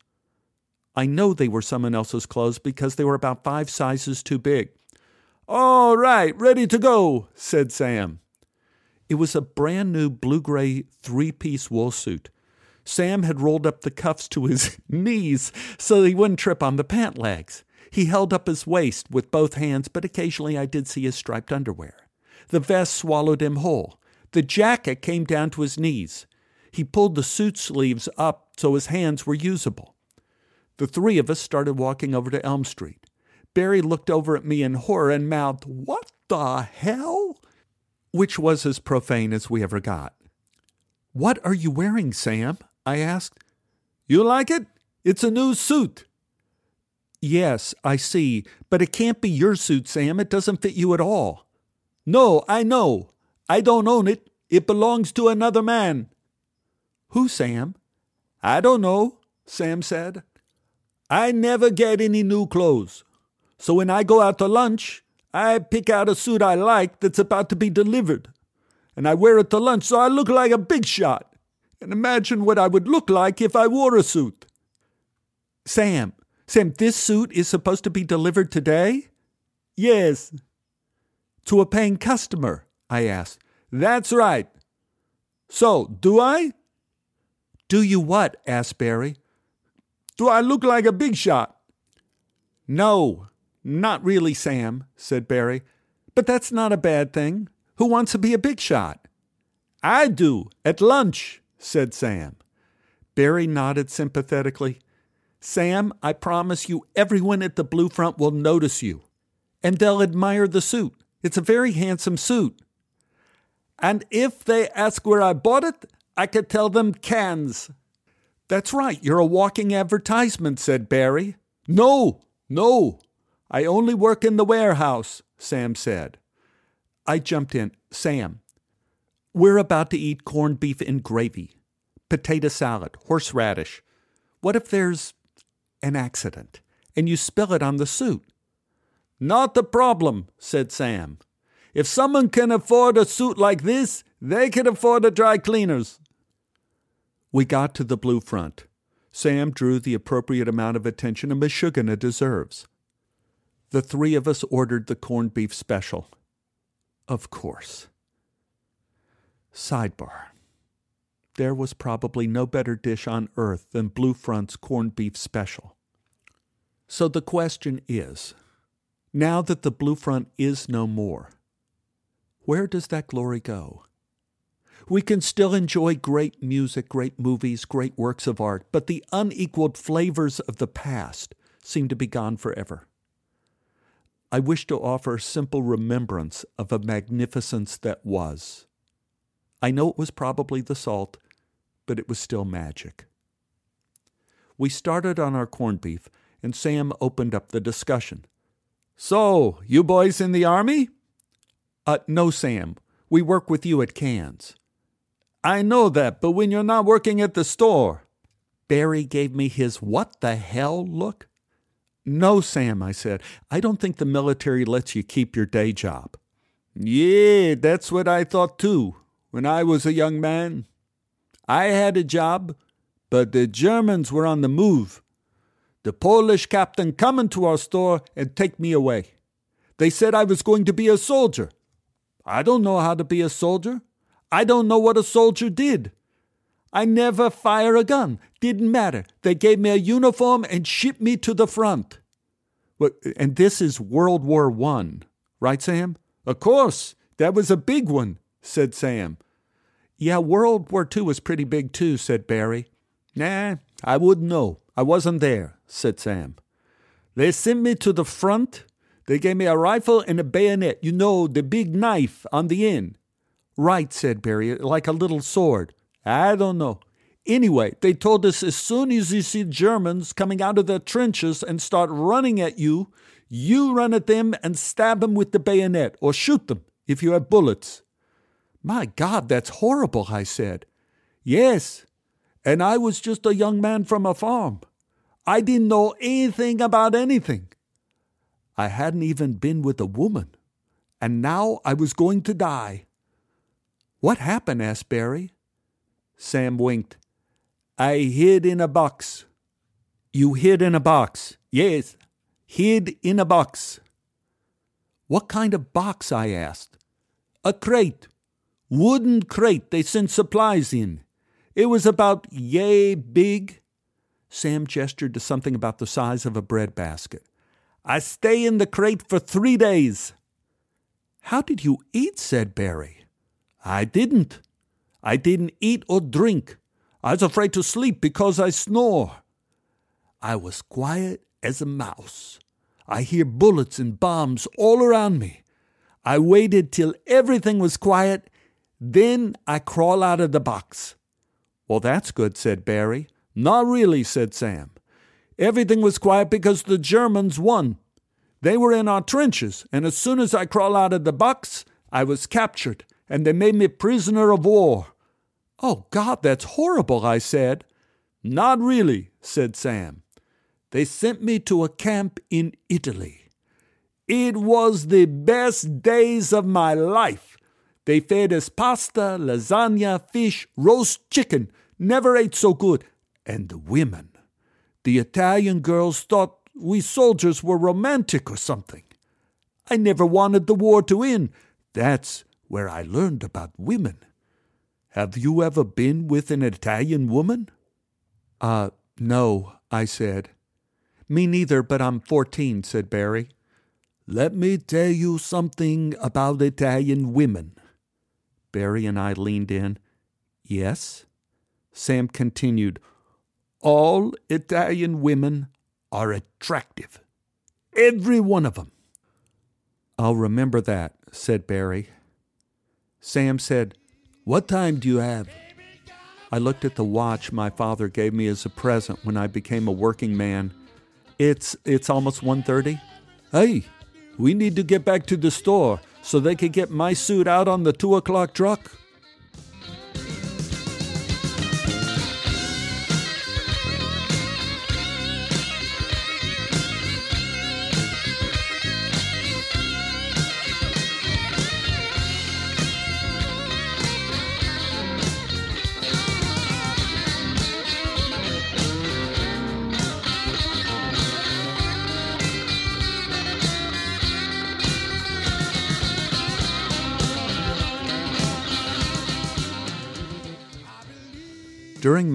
I know they were someone else's clothes because they were about five sizes too big. All right, ready to go, said Sam. It was a brand new blue gray three piece wool suit. Sam had rolled up the cuffs to his knees so he wouldn't trip on the pant legs. He held up his waist with both hands, but occasionally I did see his striped underwear. The vest swallowed him whole. The jacket came down to his knees. He pulled the suit sleeves up so his hands were usable. The three of us started walking over to Elm Street. Barry looked over at me in horror and mouthed, What the hell? Which was as profane as we ever got. What are you wearing, Sam? I asked. You like it? It's a new suit. Yes, I see, but it can't be your suit, Sam. It doesn't fit you at all. No, I know. I don't own it. It belongs to another man. Who, Sam? I don't know, Sam said. I never get any new clothes. So when I go out to lunch, I pick out a suit I like that's about to be delivered. And I wear it to lunch so I look like a big shot. And imagine what I would look like if I wore a suit. Sam, Sam, this suit is supposed to be delivered today? Yes. To a paying customer, I asked. That's right. So, do I? Do you what? asked Barry. Do I look like a big shot? No, not really, Sam, said Barry. But that's not a bad thing. Who wants to be a big shot? I do, at lunch, said Sam. Barry nodded sympathetically. Sam, I promise you, everyone at the Blue Front will notice you. And they'll admire the suit. It's a very handsome suit. And if they ask where I bought it, I could tell them Kahn's. That's right, you're a walking advertisement, said Barry. No, no, I only work in the warehouse, Sam said. I jumped in. Sam, we're about to eat corned beef and gravy, potato salad, horseradish. What if there's an accident, and you spill it on the suit. Not the problem, said Sam. If someone can afford a suit like this, they can afford a dry cleaners. We got to the blue front. Sam drew the appropriate amount of attention a Meshuggah deserves. The three of us ordered the corned beef special. Of course. Sidebar there was probably no better dish on earth than Blue Front's corned beef special. So the question is now that the Blue Front is no more, where does that glory go? We can still enjoy great music, great movies, great works of art, but the unequaled flavors of the past seem to be gone forever. I wish to offer simple remembrance of a magnificence that was. I know it was probably the salt, but it was still magic. We started on our corned beef, and Sam opened up the discussion. So, you boys in the Army? Uh, no, Sam. We work with you at Kahn's. I know that, but when you're not working at the store. Barry gave me his what the hell look. No, Sam, I said. I don't think the military lets you keep your day job. Yeah, that's what I thought too, when I was a young man. I had a job, but the Germans were on the move. The Polish captain come into our store and take me away. They said I was going to be a soldier. I don't know how to be a soldier. I don't know what a soldier did. I never fire a gun. Didn't matter. They gave me a uniform and shipped me to the front. And this is World War One, right, Sam? Of course. That was a big one, said Sam. Yeah, World War II was pretty big too, said Barry. Nah, I wouldn't know. I wasn't there, said Sam. They sent me to the front. They gave me a rifle and a bayonet. You know, the big knife on the end. Right, said Barry, like a little sword. I don't know. Anyway, they told us as soon as you see Germans coming out of their trenches and start running at you, you run at them and stab them with the bayonet or shoot them if you have bullets. My God, that's horrible, I said. Yes, and I was just a young man from a farm. I didn't know anything about anything. I hadn't even been with a woman, and now I was going to die. What happened? asked Barry. Sam winked. I hid in a box. You hid in a box? Yes, hid in a box. What kind of box? I asked. A crate. Wooden crate they sent supplies in. It was about yay big. Sam gestured to something about the size of a bread basket. I stay in the crate for three days. How did you eat? said Barry. I didn't. I didn't eat or drink. I was afraid to sleep because I snore. I was quiet as a mouse. I hear bullets and bombs all around me. I waited till everything was quiet, then I crawl out of the box. Well, that's good, said Barry. Not really, said Sam. Everything was quiet because the Germans won. They were in our trenches, and as soon as I crawled out of the box, I was captured, and they made me prisoner of war. Oh, God, that's horrible, I said. Not really, said Sam. They sent me to a camp in Italy. It was the best days of my life. They fed us pasta, lasagna, fish, roast chicken. Never ate so good. And the women. The Italian girls thought we soldiers were romantic or something. I never wanted the war to end. That's where I learned about women. Have you ever been with an Italian woman? Uh, no, I said. Me neither, but I'm fourteen, said Barry. Let me tell you something about Italian women. Barry and I leaned in. Yes? Sam continued. All Italian women are attractive. Every one of them. I'll remember that, said Barry. Sam said, what time do you have? I looked at the watch my father gave me as a present when I became a working man. It's it's almost 1:30. Hey, we need to get back to the store so they can get my suit out on the two o'clock truck.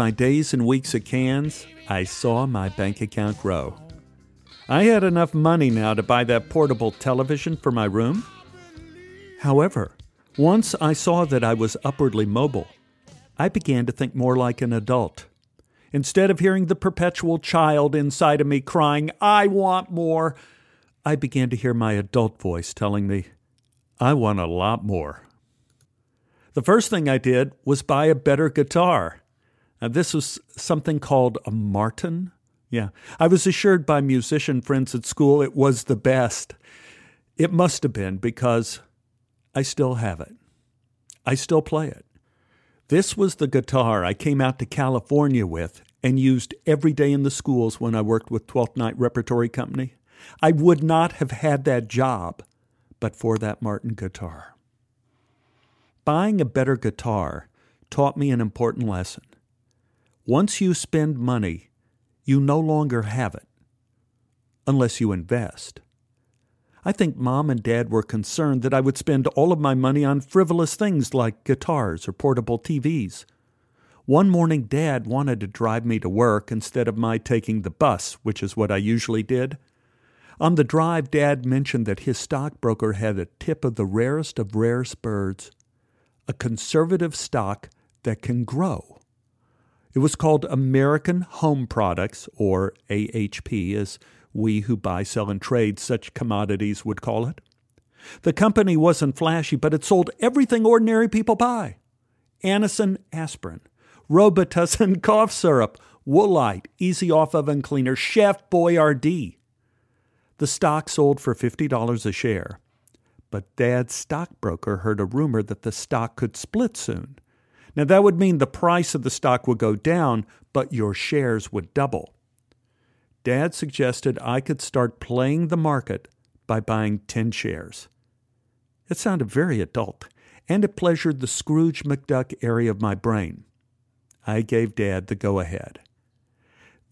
My days and weeks at Kahn's, I saw my bank account grow. I had enough money now to buy that portable television for my room. However, once I saw that I was upwardly mobile, I began to think more like an adult. Instead of hearing the perpetual child inside of me crying, I want more, I began to hear my adult voice telling me, I want a lot more. The first thing I did was buy a better guitar. This was something called a Martin. Yeah. I was assured by musician friends at school it was the best. It must have been because I still have it. I still play it. This was the guitar I came out to California with and used every day in the schools when I worked with Twelfth Night Repertory Company. I would not have had that job but for that Martin guitar. Buying a better guitar taught me an important lesson. Once you spend money, you no longer have it unless you invest. I think mom and dad were concerned that I would spend all of my money on frivolous things like guitars or portable TVs. One morning, dad wanted to drive me to work instead of my taking the bus, which is what I usually did. On the drive, dad mentioned that his stockbroker had a tip of the rarest of rare birds, a conservative stock that can grow. It was called American Home Products, or AHP, as we who buy, sell, and trade such commodities would call it. The company wasn't flashy, but it sold everything ordinary people buy Anacin aspirin, Robitussin cough syrup, Woolite, Easy Off Oven Cleaner, Chef Boyardee. The stock sold for $50 a share. But Dad's stockbroker heard a rumor that the stock could split soon. Now, that would mean the price of the stock would go down, but your shares would double. Dad suggested I could start playing the market by buying 10 shares. It sounded very adult, and it pleasured the Scrooge McDuck area of my brain. I gave Dad the go ahead.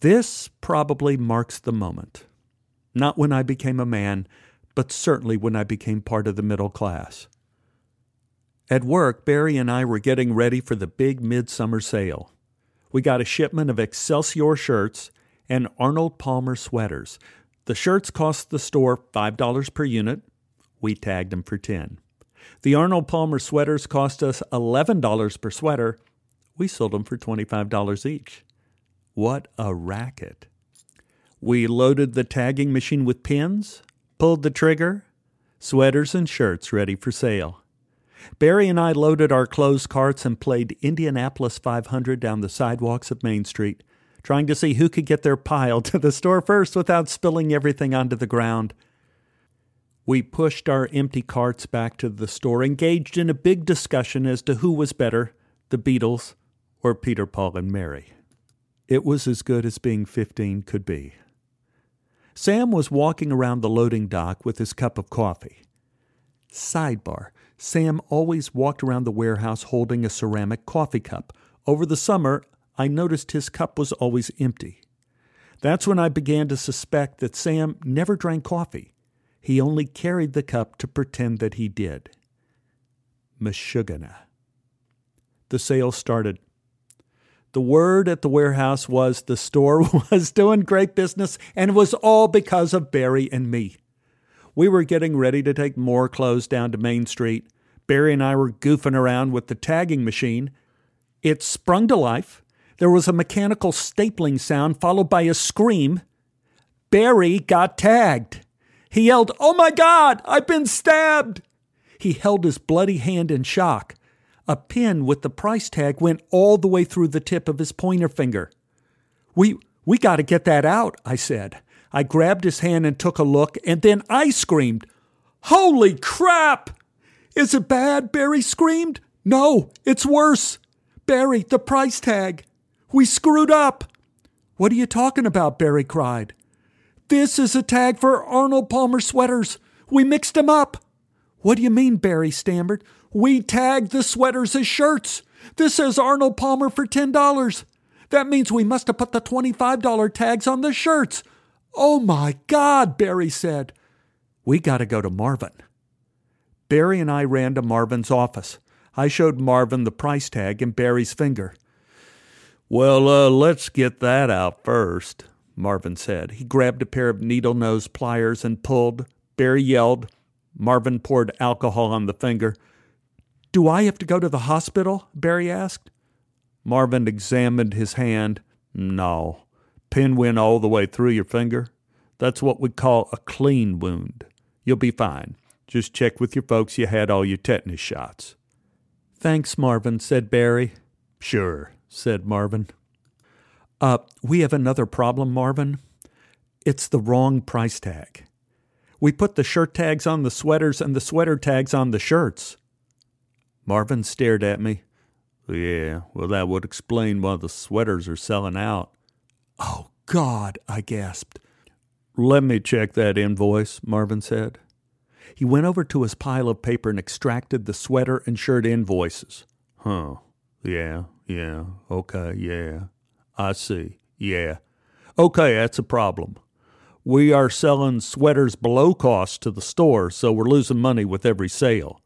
This probably marks the moment. Not when I became a man, but certainly when I became part of the middle class. At work, Barry and I were getting ready for the big midsummer sale. We got a shipment of Excelsior shirts and Arnold Palmer sweaters. The shirts cost the store $5 per unit. We tagged them for 10. The Arnold Palmer sweaters cost us $11 per sweater. We sold them for $25 each. What a racket. We loaded the tagging machine with pins, pulled the trigger, sweaters and shirts ready for sale. Barry and I loaded our clothes carts and played Indianapolis 500 down the sidewalks of Main Street, trying to see who could get their pile to the store first without spilling everything onto the ground. We pushed our empty carts back to the store, engaged in a big discussion as to who was better, the Beatles or Peter, Paul, and Mary. It was as good as being 15 could be. Sam was walking around the loading dock with his cup of coffee. Sidebar Sam always walked around the warehouse holding a ceramic coffee cup. Over the summer, I noticed his cup was always empty. That's when I began to suspect that Sam never drank coffee. He only carried the cup to pretend that he did. Meshuggah. The sale started. The word at the warehouse was the store was doing great business, and it was all because of Barry and me. We were getting ready to take more clothes down to Main Street. Barry and I were goofing around with the tagging machine. It sprung to life. There was a mechanical stapling sound followed by a scream. Barry got tagged. He yelled, Oh my God, I've been stabbed! He held his bloody hand in shock. A pin with the price tag went all the way through the tip of his pointer finger. We, we got to get that out, I said. I grabbed his hand and took a look, and then I screamed, Holy crap! Is it bad? Barry screamed. No, it's worse. Barry, the price tag. We screwed up. What are you talking about? Barry cried. This is a tag for Arnold Palmer sweaters. We mixed them up. What do you mean? Barry stammered. We tagged the sweaters as shirts. This says Arnold Palmer for $10. That means we must have put the $25 tags on the shirts. Oh my God, Barry said. We got to go to Marvin. Barry and I ran to Marvin's office. I showed Marvin the price tag and Barry's finger. Well, uh, let's get that out first, Marvin said. He grabbed a pair of needle nose pliers and pulled. Barry yelled. Marvin poured alcohol on the finger. Do I have to go to the hospital? Barry asked. Marvin examined his hand. No, pin went all the way through your finger. That's what we call a clean wound. You'll be fine. Just check with your folks you had all your tetanus shots. Thanks, Marvin, said Barry. Sure, said Marvin. Uh, we have another problem, Marvin. It's the wrong price tag. We put the shirt tags on the sweaters and the sweater tags on the shirts. Marvin stared at me. Yeah, well, that would explain why the sweaters are selling out. Oh, God, I gasped. Let me check that invoice, Marvin said. He went over to his pile of paper and extracted the sweater and shirt invoices. Huh. Yeah, yeah, okay, yeah. I see, yeah. Okay, that's a problem. We are selling sweaters below cost to the store, so we're losing money with every sale.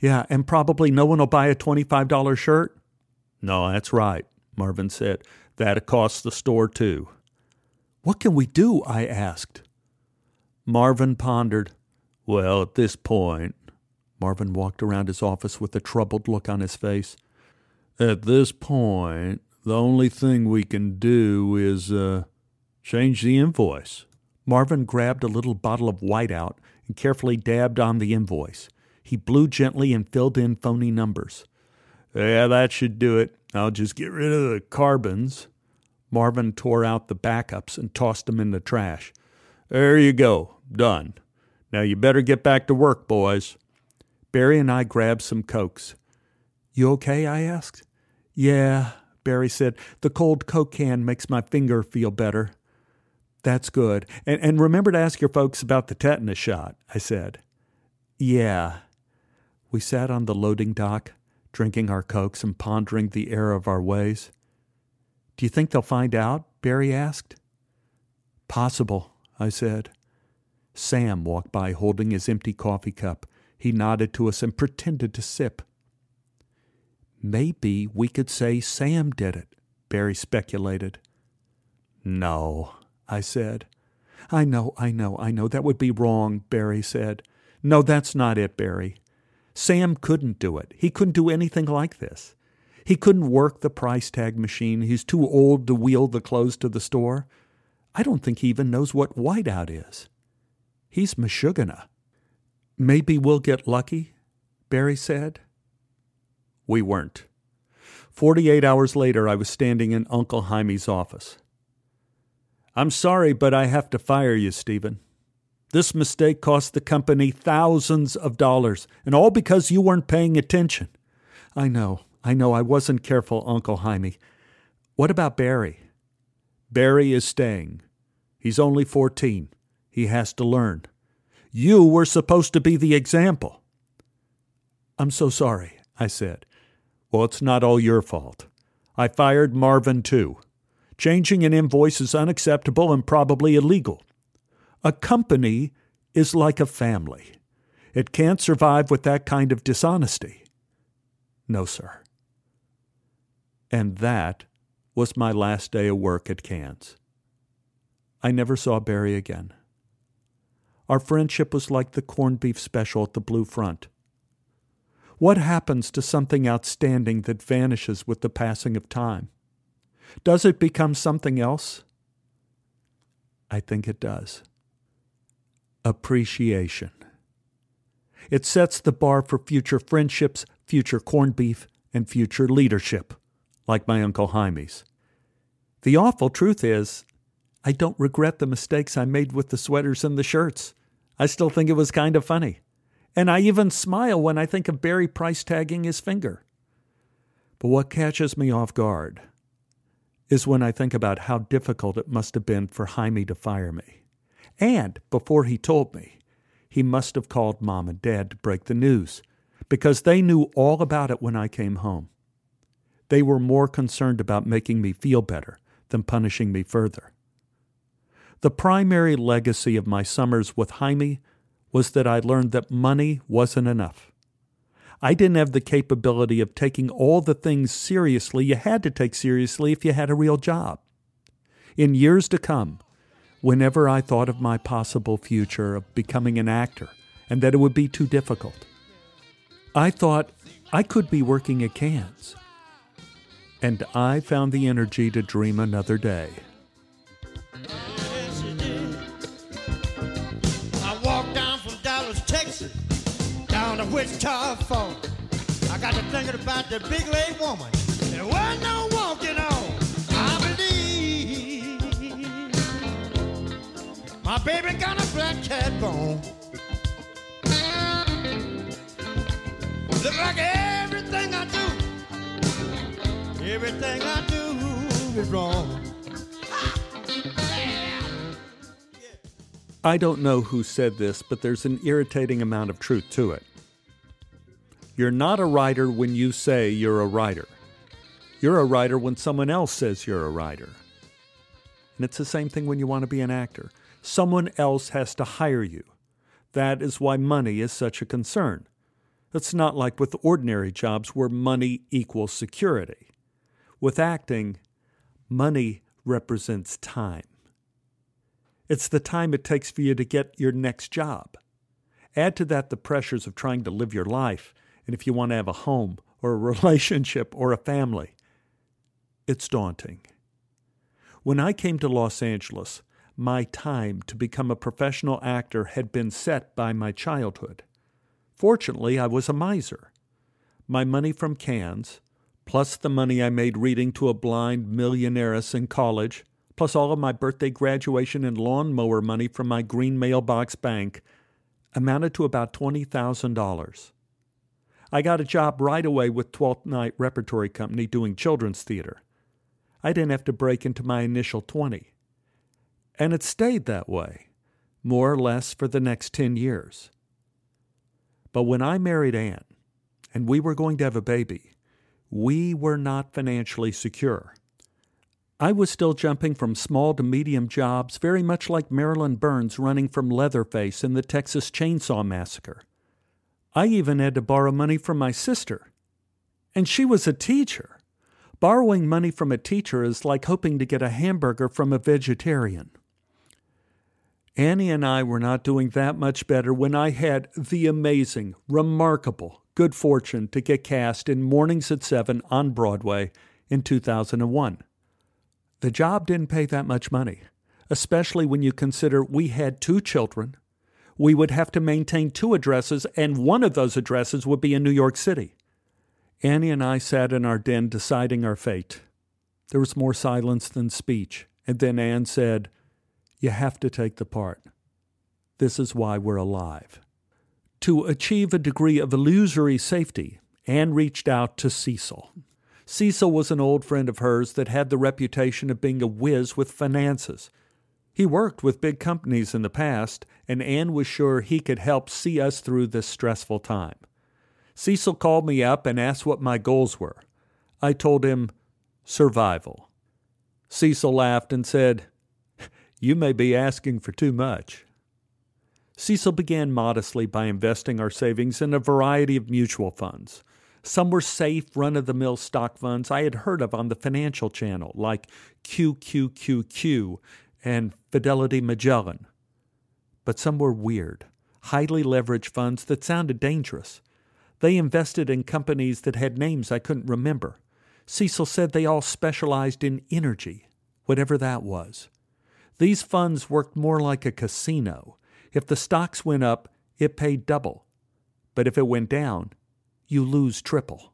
Yeah, and probably no one will buy a $25 shirt? No, that's right, Marvin said. That costs the store too. What can we do? I asked. Marvin pondered. Well, at this point, Marvin walked around his office with a troubled look on his face. At this point, The only thing we can do is uh, change the invoice. Marvin grabbed a little bottle of whiteout and carefully dabbed on the invoice. He blew gently and filled in phony numbers. Yeah, that should do it. I'll just get rid of the carbons. Marvin tore out the backups and tossed them in the trash. There you go. Done. Now you better get back to work, boys. Barry and I grabbed some cokes. You okay? I asked. Yeah, Barry said. The cold Coke can makes my finger feel better. That's good. And, and remember to ask your folks about the tetanus shot, I said. Yeah. We sat on the loading dock, drinking our cokes and pondering the error of our ways. Do you think they'll find out? Barry asked. Possible, I said. Sam walked by holding his empty coffee cup. He nodded to us and pretended to sip. Maybe we could say Sam did it, Barry speculated. No, I said. I know, I know, I know. That would be wrong, Barry said. No, that's not it, Barry. Sam couldn't do it. He couldn't do anything like this. He couldn't work the price tag machine. He's too old to wheel the clothes to the store. I don't think he even knows what whiteout is. He's Meshuggah. Maybe we'll get lucky, Barry said. We weren't. Forty eight hours later, I was standing in Uncle Hymie's office. I'm sorry, but I have to fire you, Stephen. This mistake cost the company thousands of dollars, and all because you weren't paying attention. I know, I know, I wasn't careful, Uncle Hymie. What about Barry? Barry is staying. He's only 14. He has to learn. You were supposed to be the example. I'm so sorry, I said. Well, it's not all your fault. I fired Marvin, too. Changing an invoice is unacceptable and probably illegal. A company is like a family. It can't survive with that kind of dishonesty. No, sir. And that was my last day of work at Kahn's. I never saw Barry again. Our friendship was like the corned beef special at the Blue Front. What happens to something outstanding that vanishes with the passing of time? Does it become something else? I think it does. Appreciation. It sets the bar for future friendships, future corned beef, and future leadership, like my Uncle Hymie's. The awful truth is, I don't regret the mistakes I made with the sweaters and the shirts. I still think it was kind of funny. And I even smile when I think of Barry price tagging his finger. But what catches me off guard is when I think about how difficult it must have been for Hymie to fire me. And before he told me, he must have called mom and dad to break the news because they knew all about it when I came home. They were more concerned about making me feel better than punishing me further. The primary legacy of my summers with Hymie was that I learned that money wasn't enough. I didn't have the capability of taking all the things seriously you had to take seriously if you had a real job. In years to come, whenever I thought of my possible future of becoming an actor and that it would be too difficult, I thought I could be working at Kahn's. And I found the energy to dream another day. I walked down from Dallas, Texas, down to Wichita Falls. I got to thinking about the big leg woman. There was no walking on. My baby got a black cat bone. Look like everything I do, everything I do is wrong. I don't know who said this, but there's an irritating amount of truth to it. You're not a writer when you say you're a writer. You're a writer when someone else says you're a writer. And it's the same thing when you want to be an actor. Someone else has to hire you. That is why money is such a concern. It's not like with ordinary jobs where money equals security. With acting, money represents time. It's the time it takes for you to get your next job. Add to that the pressures of trying to live your life, and if you want to have a home or a relationship or a family. it's daunting. When I came to Los Angeles, my time to become a professional actor had been set by my childhood. Fortunately, I was a miser. My money from Kahn's, plus the money I made reading to a blind millionairess in college, plus all of my birthday graduation and lawnmower money from my green mailbox bank, amounted to about $20,000. I got a job right away with Twelfth Night Repertory Company doing children's theater. I didn't have to break into my initial 20. And it stayed that way, more or less for the next 10 years. But when I married Anne, and we were going to have a baby, we were not financially secure. I was still jumping from small to medium jobs, very much like Marilyn Burns running from Leatherface in the Texas Chainsaw Massacre. I even had to borrow money from my sister. And she was a teacher. Borrowing money from a teacher is like hoping to get a hamburger from a vegetarian. Annie and I were not doing that much better when I had the amazing, remarkable good fortune to get cast in Mornings at Seven on Broadway in 2001. The job didn't pay that much money, especially when you consider we had two children. We would have to maintain two addresses, and one of those addresses would be in New York City. Annie and I sat in our den deciding our fate. There was more silence than speech, and then Anne said, You have to take the part. This is why we're alive. To achieve a degree of illusory safety, Anne reached out to Cecil. Cecil was an old friend of hers that had the reputation of being a whiz with finances. He worked with big companies in the past, and Anne was sure he could help see us through this stressful time. Cecil called me up and asked what my goals were. I told him survival. Cecil laughed and said, You may be asking for too much. Cecil began modestly by investing our savings in a variety of mutual funds. Some were safe, run of the mill stock funds I had heard of on the Financial Channel, like QQQQ and Fidelity Magellan. But some were weird, highly leveraged funds that sounded dangerous. They invested in companies that had names I couldn't remember. Cecil said they all specialized in energy, whatever that was. These funds worked more like a casino. If the stocks went up, it paid double. But if it went down, you lose triple.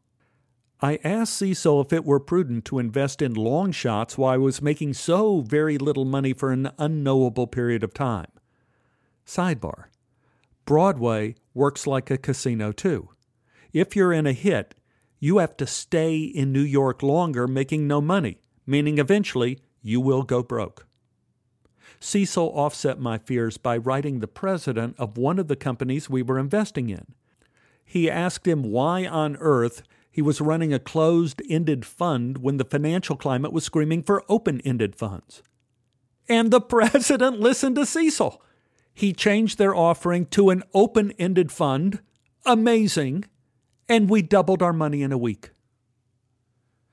I asked Cecil if it were prudent to invest in long shots while I was making so very little money for an unknowable period of time. Sidebar Broadway works like a casino too. If you're in a hit, you have to stay in New York longer making no money, meaning eventually you will go broke. Cecil offset my fears by writing the president of one of the companies we were investing in he asked him why on earth he was running a closed ended fund when the financial climate was screaming for open ended funds. And the president listened to Cecil. He changed their offering to an open ended fund. Amazing. And we doubled our money in a week.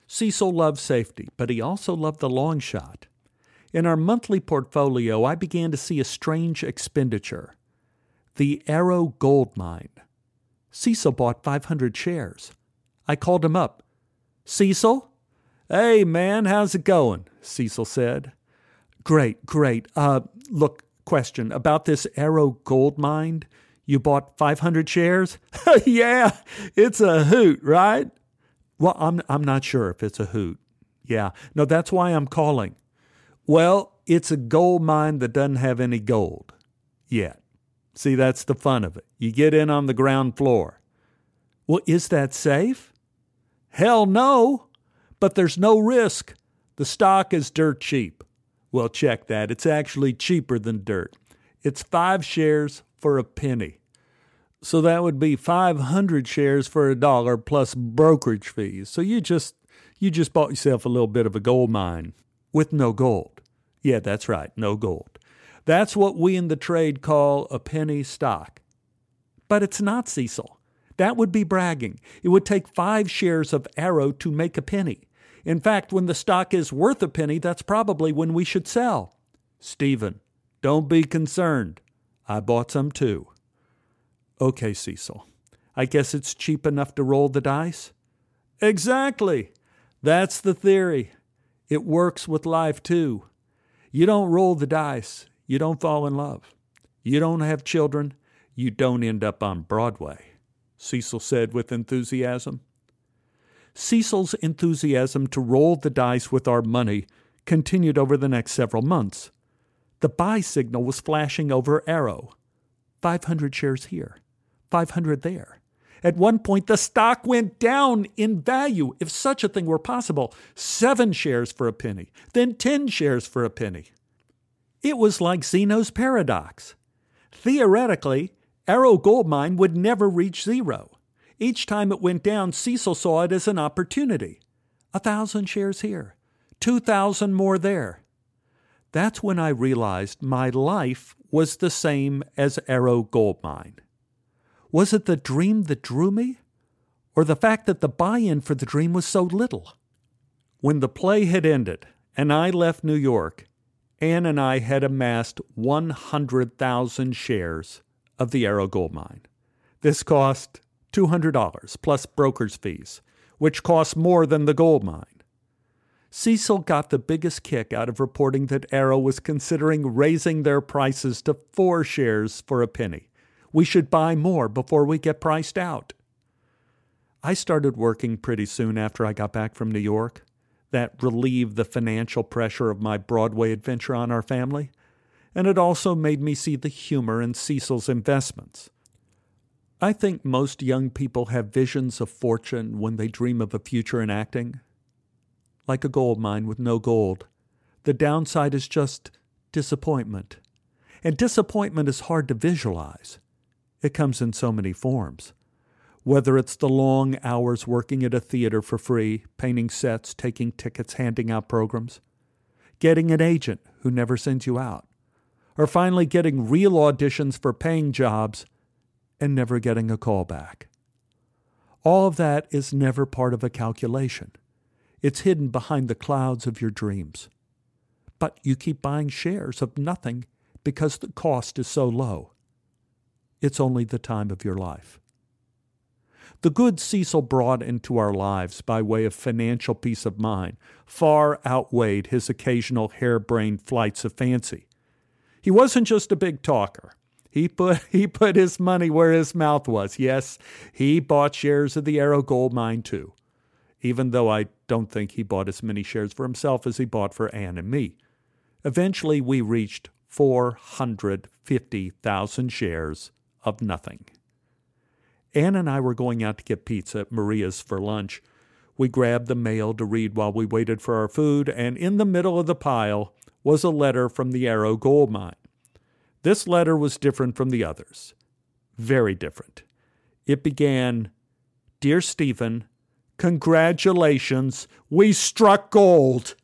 Cecil loved safety, but he also loved the long shot. In our monthly portfolio, I began to see a strange expenditure the Arrow Gold Mine. Cecil bought 500 shares. I called him up. Cecil? Hey, man, how's it going? Cecil said. Great, great. Uh, look, question about this Arrow gold mine. You bought 500 shares? yeah, it's a hoot, right? Well, I'm, I'm not sure if it's a hoot. Yeah, no, that's why I'm calling. Well, it's a gold mine that doesn't have any gold yet. See, that's the fun of it. You get in on the ground floor. Well, is that safe? Hell no, but there's no risk. The stock is dirt cheap. Well, check that. It's actually cheaper than dirt. It's five shares for a penny. So that would be 500 shares for a dollar plus brokerage fees. So you just you just bought yourself a little bit of a gold mine with no gold. Yeah, that's right, no gold. That's what we in the trade call a penny stock. But it's not, Cecil. That would be bragging. It would take five shares of Arrow to make a penny. In fact, when the stock is worth a penny, that's probably when we should sell. Stephen, don't be concerned. I bought some too. Okay, Cecil. I guess it's cheap enough to roll the dice? Exactly. That's the theory. It works with life too. You don't roll the dice, you don't fall in love. You don't have children, you don't end up on Broadway, Cecil said with enthusiasm. Cecil's enthusiasm to roll the dice with our money continued over the next several months. The buy signal was flashing over Arrow 500 shares here, 500 there. At one point, the stock went down in value, if such a thing were possible. Seven shares for a penny, then 10 shares for a penny. It was like Zeno's paradox. Theoretically, Arrow Gold Mine would never reach zero. Each time it went down, Cecil saw it as an opportunity. A thousand shares here, 2,000 more there. That's when I realized my life was the same as Arrow Gold Mine. Was it the dream that drew me, or the fact that the buy in for the dream was so little? When the play had ended and I left New York, Ann and I had amassed 100,000 shares of the Arrow Gold Mine. This cost $200 plus broker's fees, which cost more than the gold mine. Cecil got the biggest kick out of reporting that Arrow was considering raising their prices to four shares for a penny. We should buy more before we get priced out. I started working pretty soon after I got back from New York. That relieved the financial pressure of my Broadway adventure on our family, and it also made me see the humor in Cecil's investments. I think most young people have visions of fortune when they dream of a future in acting. Like a gold mine with no gold, the downside is just disappointment. And disappointment is hard to visualize. It comes in so many forms. Whether it's the long hours working at a theater for free, painting sets, taking tickets, handing out programs, getting an agent who never sends you out, or finally getting real auditions for paying jobs and never getting a call back. All of that is never part of a calculation. It's hidden behind the clouds of your dreams. But you keep buying shares of nothing because the cost is so low. It's only the time of your life. The good Cecil brought into our lives by way of financial peace of mind far outweighed his occasional harebrained flights of fancy. He wasn't just a big talker. He put he put his money where his mouth was. Yes, he bought shares of the Arrow Gold Mine too. Even though I don't think he bought as many shares for himself as he bought for Ann and me. Eventually we reached 450,000 shares of nothing. Ann and I were going out to get pizza at Maria's for lunch. We grabbed the mail to read while we waited for our food, and in the middle of the pile was a letter from the Arrow Gold Mine. This letter was different from the others. Very different. It began Dear Stephen, congratulations, we struck gold.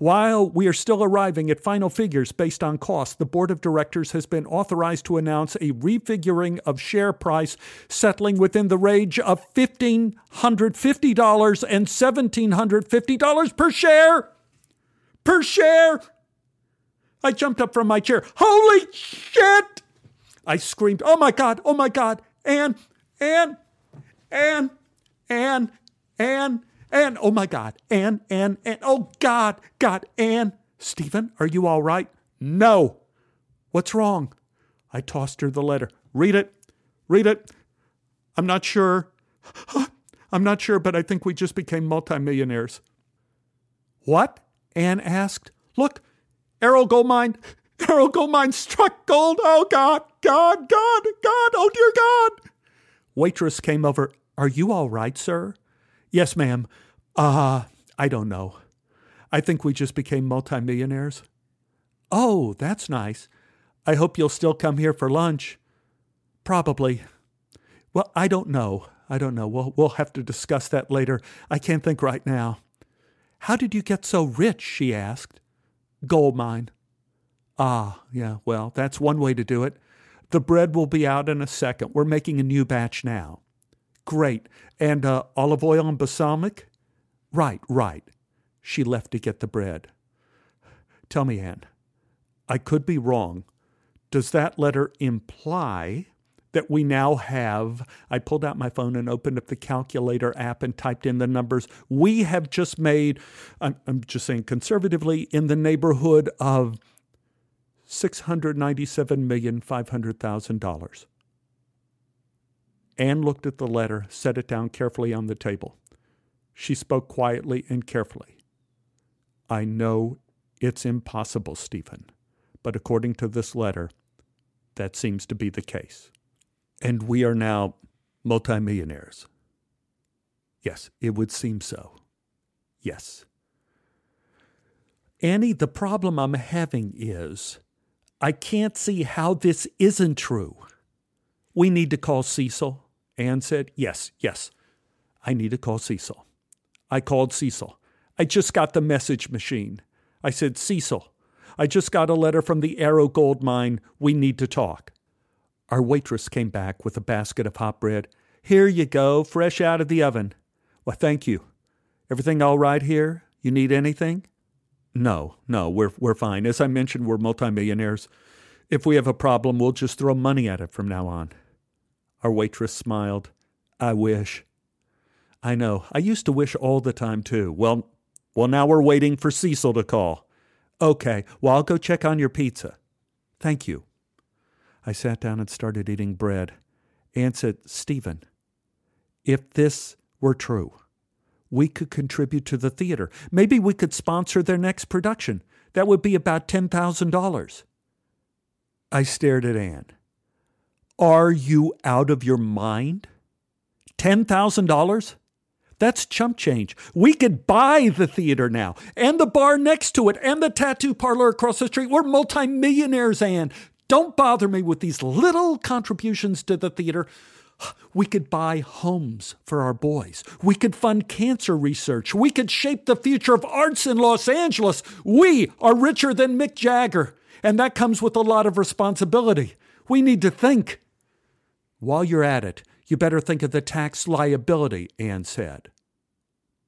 While we are still arriving at final figures based on cost, the board of directors has been authorized to announce a refiguring of share price settling within the range of $1,550 and $1,750 per share. Per share. I jumped up from my chair. Holy shit! I screamed, Oh my God, oh my God, Ann, Ann, Ann, Ann, Ann, Ann, oh my God, Ann, Ann, Ann, oh God, God, Ann. Stephen, are you all right? No. What's wrong? I tossed her the letter. Read it. Read it. I'm not sure. I'm not sure, but I think we just became multimillionaires. What? Ann asked. Look, Arrow Gold Mine, Arrow Gold Mine struck gold. Oh, God, God, God, God, oh, dear God. Waitress came over. Are you all right, sir? Yes, ma'am. Uh, I don't know. I think we just became multimillionaires. Oh, that's nice. I hope you'll still come here for lunch. Probably. Well, I don't know. I don't know. We'll, we'll have to discuss that later. I can't think right now. How did you get so rich? she asked. Gold mine. Ah, yeah, well, that's one way to do it. The bread will be out in a second. We're making a new batch now. Great. And uh, olive oil and balsamic? Right, right. She left to get the bread. Tell me, Ann, I could be wrong. Does that letter imply that we now have. I pulled out my phone and opened up the calculator app and typed in the numbers. We have just made, I'm, I'm just saying conservatively, in the neighborhood of $697,500,000. Ann looked at the letter, set it down carefully on the table. She spoke quietly and carefully. I know it's impossible, Stephen, but according to this letter, that seems to be the case. And we are now multimillionaires. Yes, it would seem so. Yes. Annie, the problem I'm having is I can't see how this isn't true. We need to call Cecil. Ann said, Yes, yes, I need to call Cecil. I called Cecil. I just got the message machine. I said, Cecil, I just got a letter from the Arrow Gold Mine. We need to talk. Our waitress came back with a basket of hot bread. Here you go, fresh out of the oven. Well, thank you. Everything all right here? You need anything? No, no, we're, we're fine. As I mentioned, we're multimillionaires. If we have a problem, we'll just throw money at it from now on. Our waitress smiled. I wish. I know. I used to wish all the time, too. Well, well, now we're waiting for Cecil to call. Okay, well, I'll go check on your pizza. Thank you. I sat down and started eating bread. Ann said, Stephen, if this were true, we could contribute to the theater. Maybe we could sponsor their next production. That would be about $10,000. I stared at Ann. Are you out of your mind? $10,000? That's chump change. We could buy the theater now, and the bar next to it, and the tattoo parlor across the street. We're multimillionaires, Ann. Don't bother me with these little contributions to the theater. We could buy homes for our boys. We could fund cancer research. We could shape the future of arts in Los Angeles. We are richer than Mick Jagger, and that comes with a lot of responsibility. We need to think. While you're at it, you better think of the tax liability, Ann said.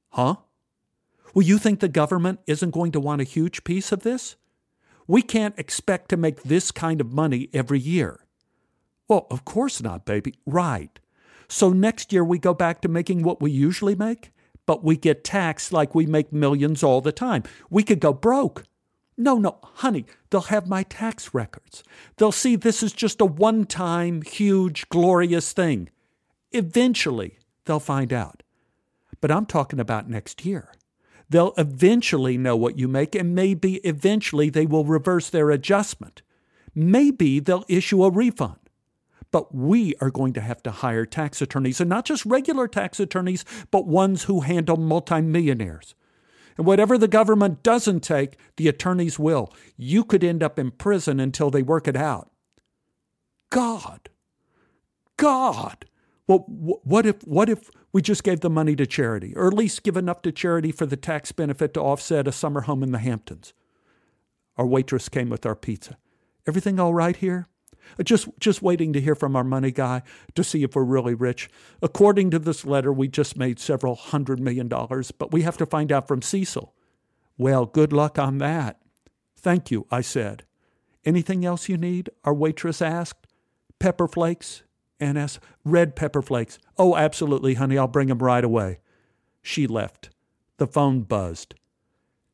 Huh? Well, you think the government isn't going to want a huge piece of this? We can't expect to make this kind of money every year. Well, of course not, baby. Right. So next year we go back to making what we usually make, but we get taxed like we make millions all the time. We could go broke. No, no, honey, they'll have my tax records. They'll see this is just a one time, huge, glorious thing. Eventually, they'll find out. But I'm talking about next year. They'll eventually know what you make, and maybe eventually they will reverse their adjustment. Maybe they'll issue a refund. But we are going to have to hire tax attorneys, and not just regular tax attorneys, but ones who handle multimillionaires. And whatever the government doesn't take, the attorneys will. You could end up in prison until they work it out. God, God. Well, what if what if we just gave the money to charity, or at least give enough to charity for the tax benefit to offset a summer home in the Hamptons? Our waitress came with our pizza. Everything all right here? Just just waiting to hear from our money guy to see if we're really rich. According to this letter, we just made several hundred million dollars, but we have to find out from Cecil. Well, good luck on that. Thank you, I said. Anything else you need? Our waitress asked. Pepper flakes? NS, red pepper flakes. Oh, absolutely, honey, I'll bring them right away. She left. The phone buzzed.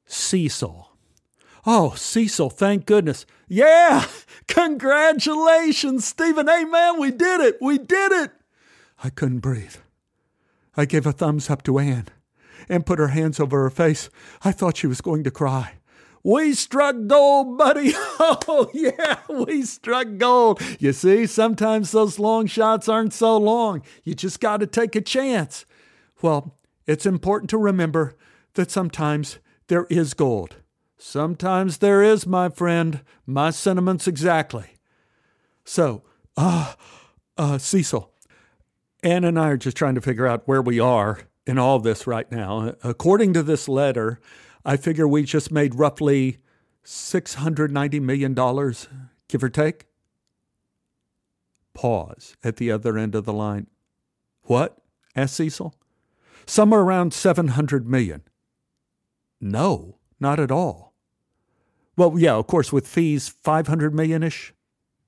Cecil. Oh, Cecil, thank goodness. Yeah, congratulations, Stephen. Hey, we did it. We did it. I couldn't breathe. I gave a thumbs up to Ann. and put her hands over her face. I thought she was going to cry. We struck gold, buddy. Oh, yeah, we struck gold. You see, sometimes those long shots aren't so long. You just got to take a chance. Well, it's important to remember that sometimes there is gold. Sometimes there is, my friend. My sentiments exactly. So, uh, uh, Cecil, Ann and I are just trying to figure out where we are in all this right now. According to this letter, I figure we just made roughly $690 million, give or take. Pause at the other end of the line. What? asked Cecil. Somewhere around 700 million. No, not at all. Well, yeah, of course, with fees, 500 million ish.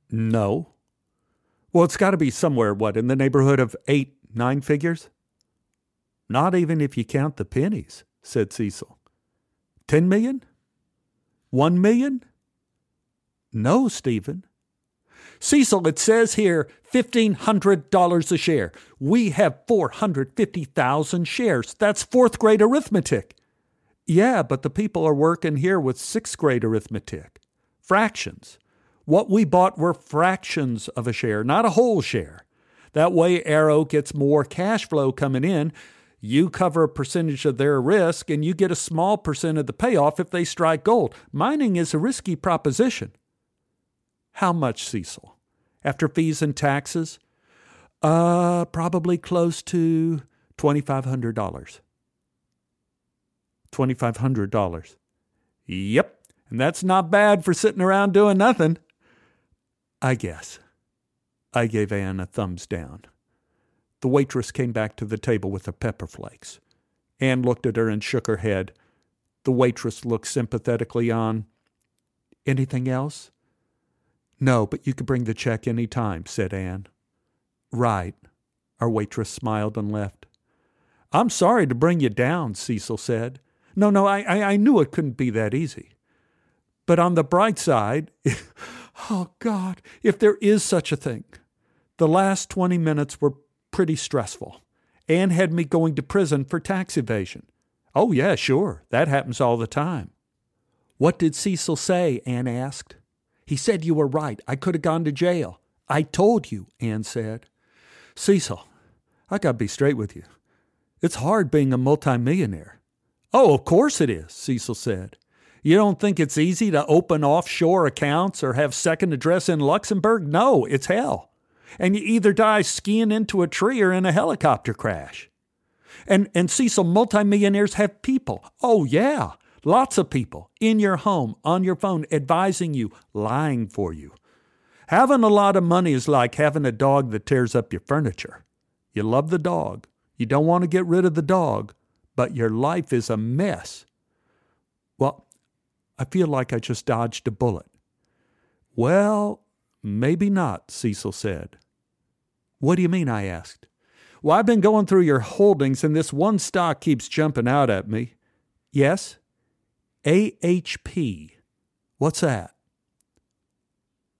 No. Well, it's got to be somewhere, what, in the neighborhood of eight, nine figures? Not even if you count the pennies, said Cecil. Ten million? One million? No, Stephen. Cecil, it says here $1,500 a share. We have 450,000 shares. That's fourth grade arithmetic. Yeah, but the people are working here with sixth grade arithmetic. Fractions. What we bought were fractions of a share, not a whole share. That way, Arrow gets more cash flow coming in. You cover a percentage of their risk, and you get a small percent of the payoff if they strike gold. Mining is a risky proposition. How much, Cecil? After fees and taxes? Uh, probably close to $2,500. $2,500. Yep, and that's not bad for sitting around doing nothing. I guess. I gave Ann a thumbs down. The waitress came back to the table with the pepper flakes. Ann looked at her and shook her head. The waitress looked sympathetically on. Anything else? No, but you could bring the check any time, said Ann. Right. Our waitress smiled and left. I'm sorry to bring you down, Cecil said. No, no, I, I, I knew it couldn't be that easy. But on the bright side, oh God, if there is such a thing, the last 20 minutes were pretty stressful. Ann had me going to prison for tax evasion. Oh, yeah, sure. That happens all the time. What did Cecil say? Ann asked. He said you were right. I could have gone to jail. I told you, Ann said. Cecil, I got to be straight with you. It's hard being a multimillionaire. Oh, of course it is, Cecil said. You don't think it's easy to open offshore accounts or have second address in Luxembourg? No, it's hell. And you either die skiing into a tree or in a helicopter crash. And and Cecil, multimillionaires have people. Oh yeah. Lots of people in your home, on your phone, advising you, lying for you. Having a lot of money is like having a dog that tears up your furniture. You love the dog. You don't want to get rid of the dog, but your life is a mess. Well, I feel like I just dodged a bullet. Well, maybe not, Cecil said. What do you mean? I asked. Well, I've been going through your holdings and this one stock keeps jumping out at me. Yes? AHP. What's that?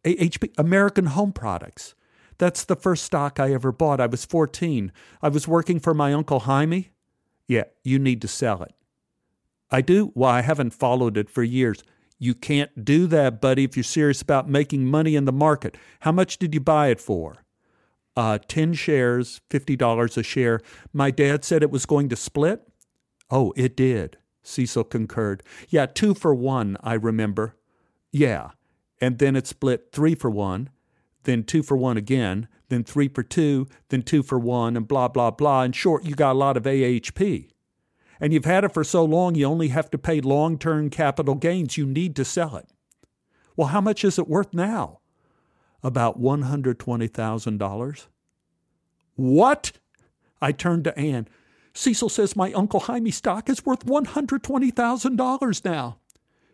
AHP, American Home Products. That's the first stock I ever bought. I was 14. I was working for my Uncle Jaime. Yeah, you need to sell it. I do? Well, I haven't followed it for years. You can't do that, buddy, if you're serious about making money in the market. How much did you buy it for? Uh, 10 shares, $50 a share. My dad said it was going to split. Oh, it did. Cecil concurred. Yeah, two for one, I remember. Yeah. And then it split three for one, then two for one again, then three for two, then two for one, and blah, blah, blah. In short, you got a lot of AHP. And you've had it for so long, you only have to pay long term capital gains. You need to sell it. Well, how much is it worth now? About $120,000. What? I turned to Ann. Cecil says my Uncle Jaime stock is worth $120,000 now.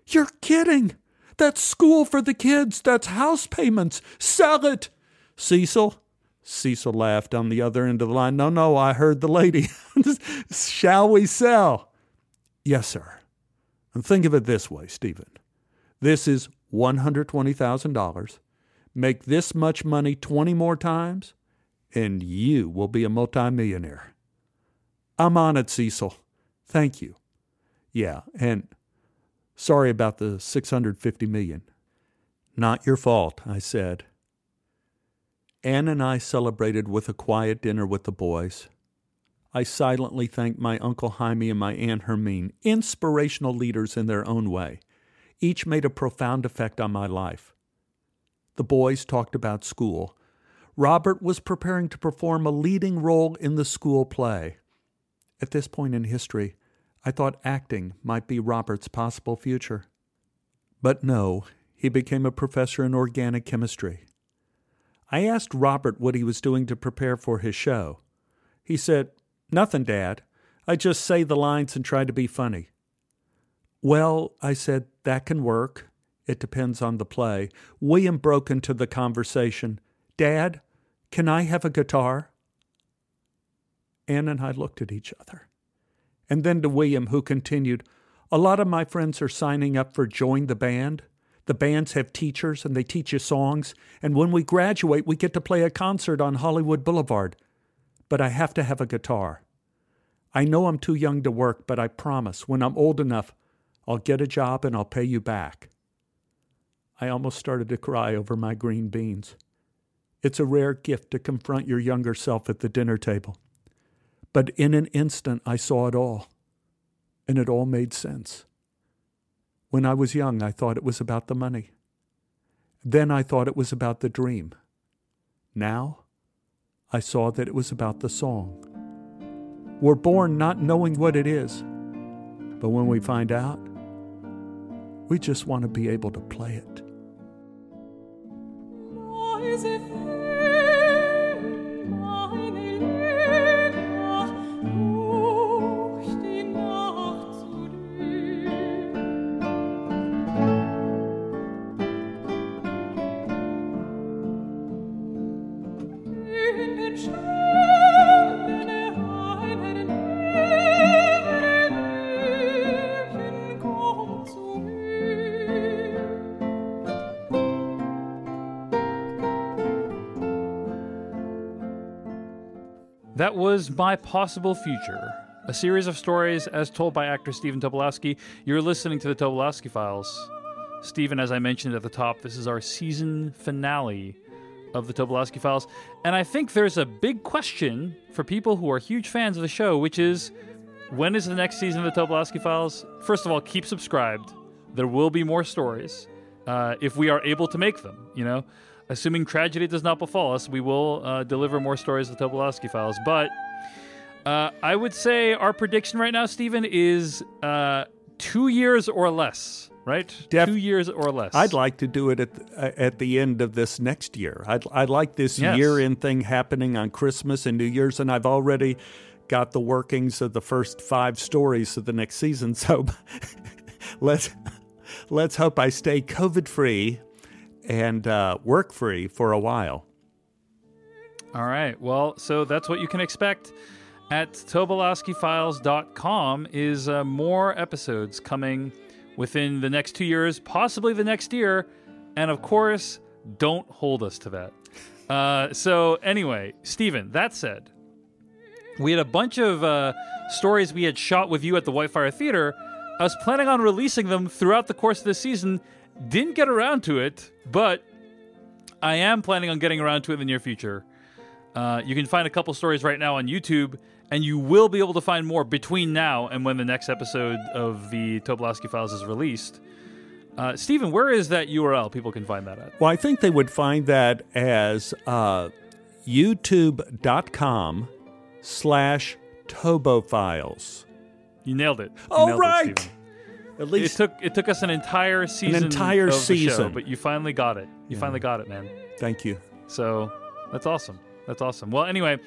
You're kidding. That's school for the kids. That's house payments. Sell it. Cecil? Cecil laughed on the other end of the line. No, no, I heard the lady. Shall we sell? Yes, sir. And think of it this way, Stephen. This is $120,000. Make this much money 20 more times, and you will be a multimillionaire. I'm on it, Cecil. Thank you. Yeah, and sorry about the 650 million. Not your fault, I said. Ann and I celebrated with a quiet dinner with the boys. I silently thanked my Uncle Jaime and my Aunt Hermine, inspirational leaders in their own way. Each made a profound effect on my life. The boys talked about school. Robert was preparing to perform a leading role in the school play. At this point in history, I thought acting might be Robert's possible future. But no, he became a professor in organic chemistry. I asked Robert what he was doing to prepare for his show. He said, Nothing, Dad. I just say the lines and try to be funny. Well, I said, that can work. It depends on the play. William broke into the conversation. Dad, Can I have a guitar? Ann and I looked at each other. And then to William, who continued, A lot of my friends are signing up for Join the Band. The bands have teachers and they teach you songs. And when we graduate, we get to play a concert on Hollywood Boulevard. But I have to have a guitar. I know I'm too young to work, but I promise when I'm old enough, I'll get a job and I'll pay you back. I almost started to cry over my green beans. It's a rare gift to confront your younger self at the dinner table. But in an instant, I saw it all, and it all made sense. When I was young, I thought it was about the money. Then I thought it was about the dream. Now, I saw that it was about the song. We're born not knowing what it is, but when we find out, we just want to be able to play it. Was My Possible Future, a series of stories as told by actor Stephen Tobolowsky. You're listening to the Tobolowsky Files. Stephen, as I mentioned at the top, this is our season finale of the Tobolowsky Files. And I think there's a big question for people who are huge fans of the show, which is when is the next season of the Tobolowsky Files? First of all, keep subscribed. There will be more stories uh, if we are able to make them, you know? Assuming tragedy does not befall us, we will uh, deliver more stories of the Tobolowsky files. But uh, I would say our prediction right now, Stephen, is uh, two years or less. Right, Def- two years or less. I'd like to do it at the, uh, at the end of this next year. I'd I'd like this Yes. year end thing happening on Christmas and New Year's, and I've already got the workings of the first five stories of the next season. So let's let's hope I stay COVID free and uh, work free for a while. All right. Well, so that's what you can expect at tobolowskifiles.com is uh, more episodes coming within the next two years, possibly the next year. And of course, don't hold us to that. Uh, so, anyway, Stephen, that said, we had a bunch of uh, stories we had shot with you at the Whitefire Theater. I was planning on releasing them throughout the course of this season. Didn't get around to it, but I am planning on getting around to it in the near future. Uh, you can find a couple stories right now on YouTube, and you will be able to find more between now and when the next episode of the Tobolowsky Files is released. Uh, Stephen, where is that URL people can find that at? Well, I think they would find that as uh, youtube.com slash tobofiles. You nailed it. You All nailed it, right. Stephen. At It least took it took us an entire season, an entire the show, season. but you finally got it. You finally got it, man. thank you. So that's awesome. That's awesome. Well, anyway,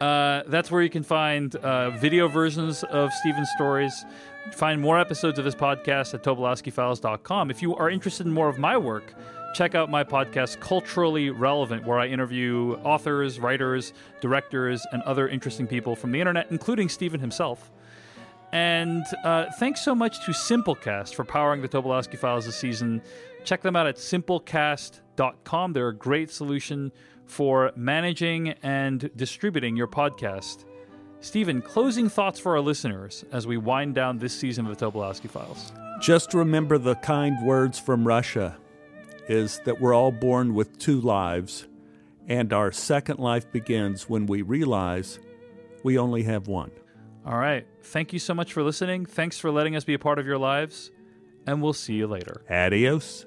uh, that's where you can find uh, video versions of Stephen's stories. Find more episodes of this podcast at tobolowskifiles.com. If you are interested in more of my work, check out my podcast, Culturally Relevant, where I interview authors, writers, directors, and other interesting people from the internet, including Steven himself. And uh, thanks so much to Simplecast for powering the Tobolowsky Files this season. Check them out at simplecast.com. They're a great solution for managing and distributing your podcast. Stephen, closing thoughts for our listeners as we wind down this season of the Tobolowsky Files. Just remember the kind words from Russia is that we're all born with two lives, and our second life begins when we realize we only have one. All right. Thank you so much for listening. Thanks for letting us be a part of your lives, and we'll see you later. Adios.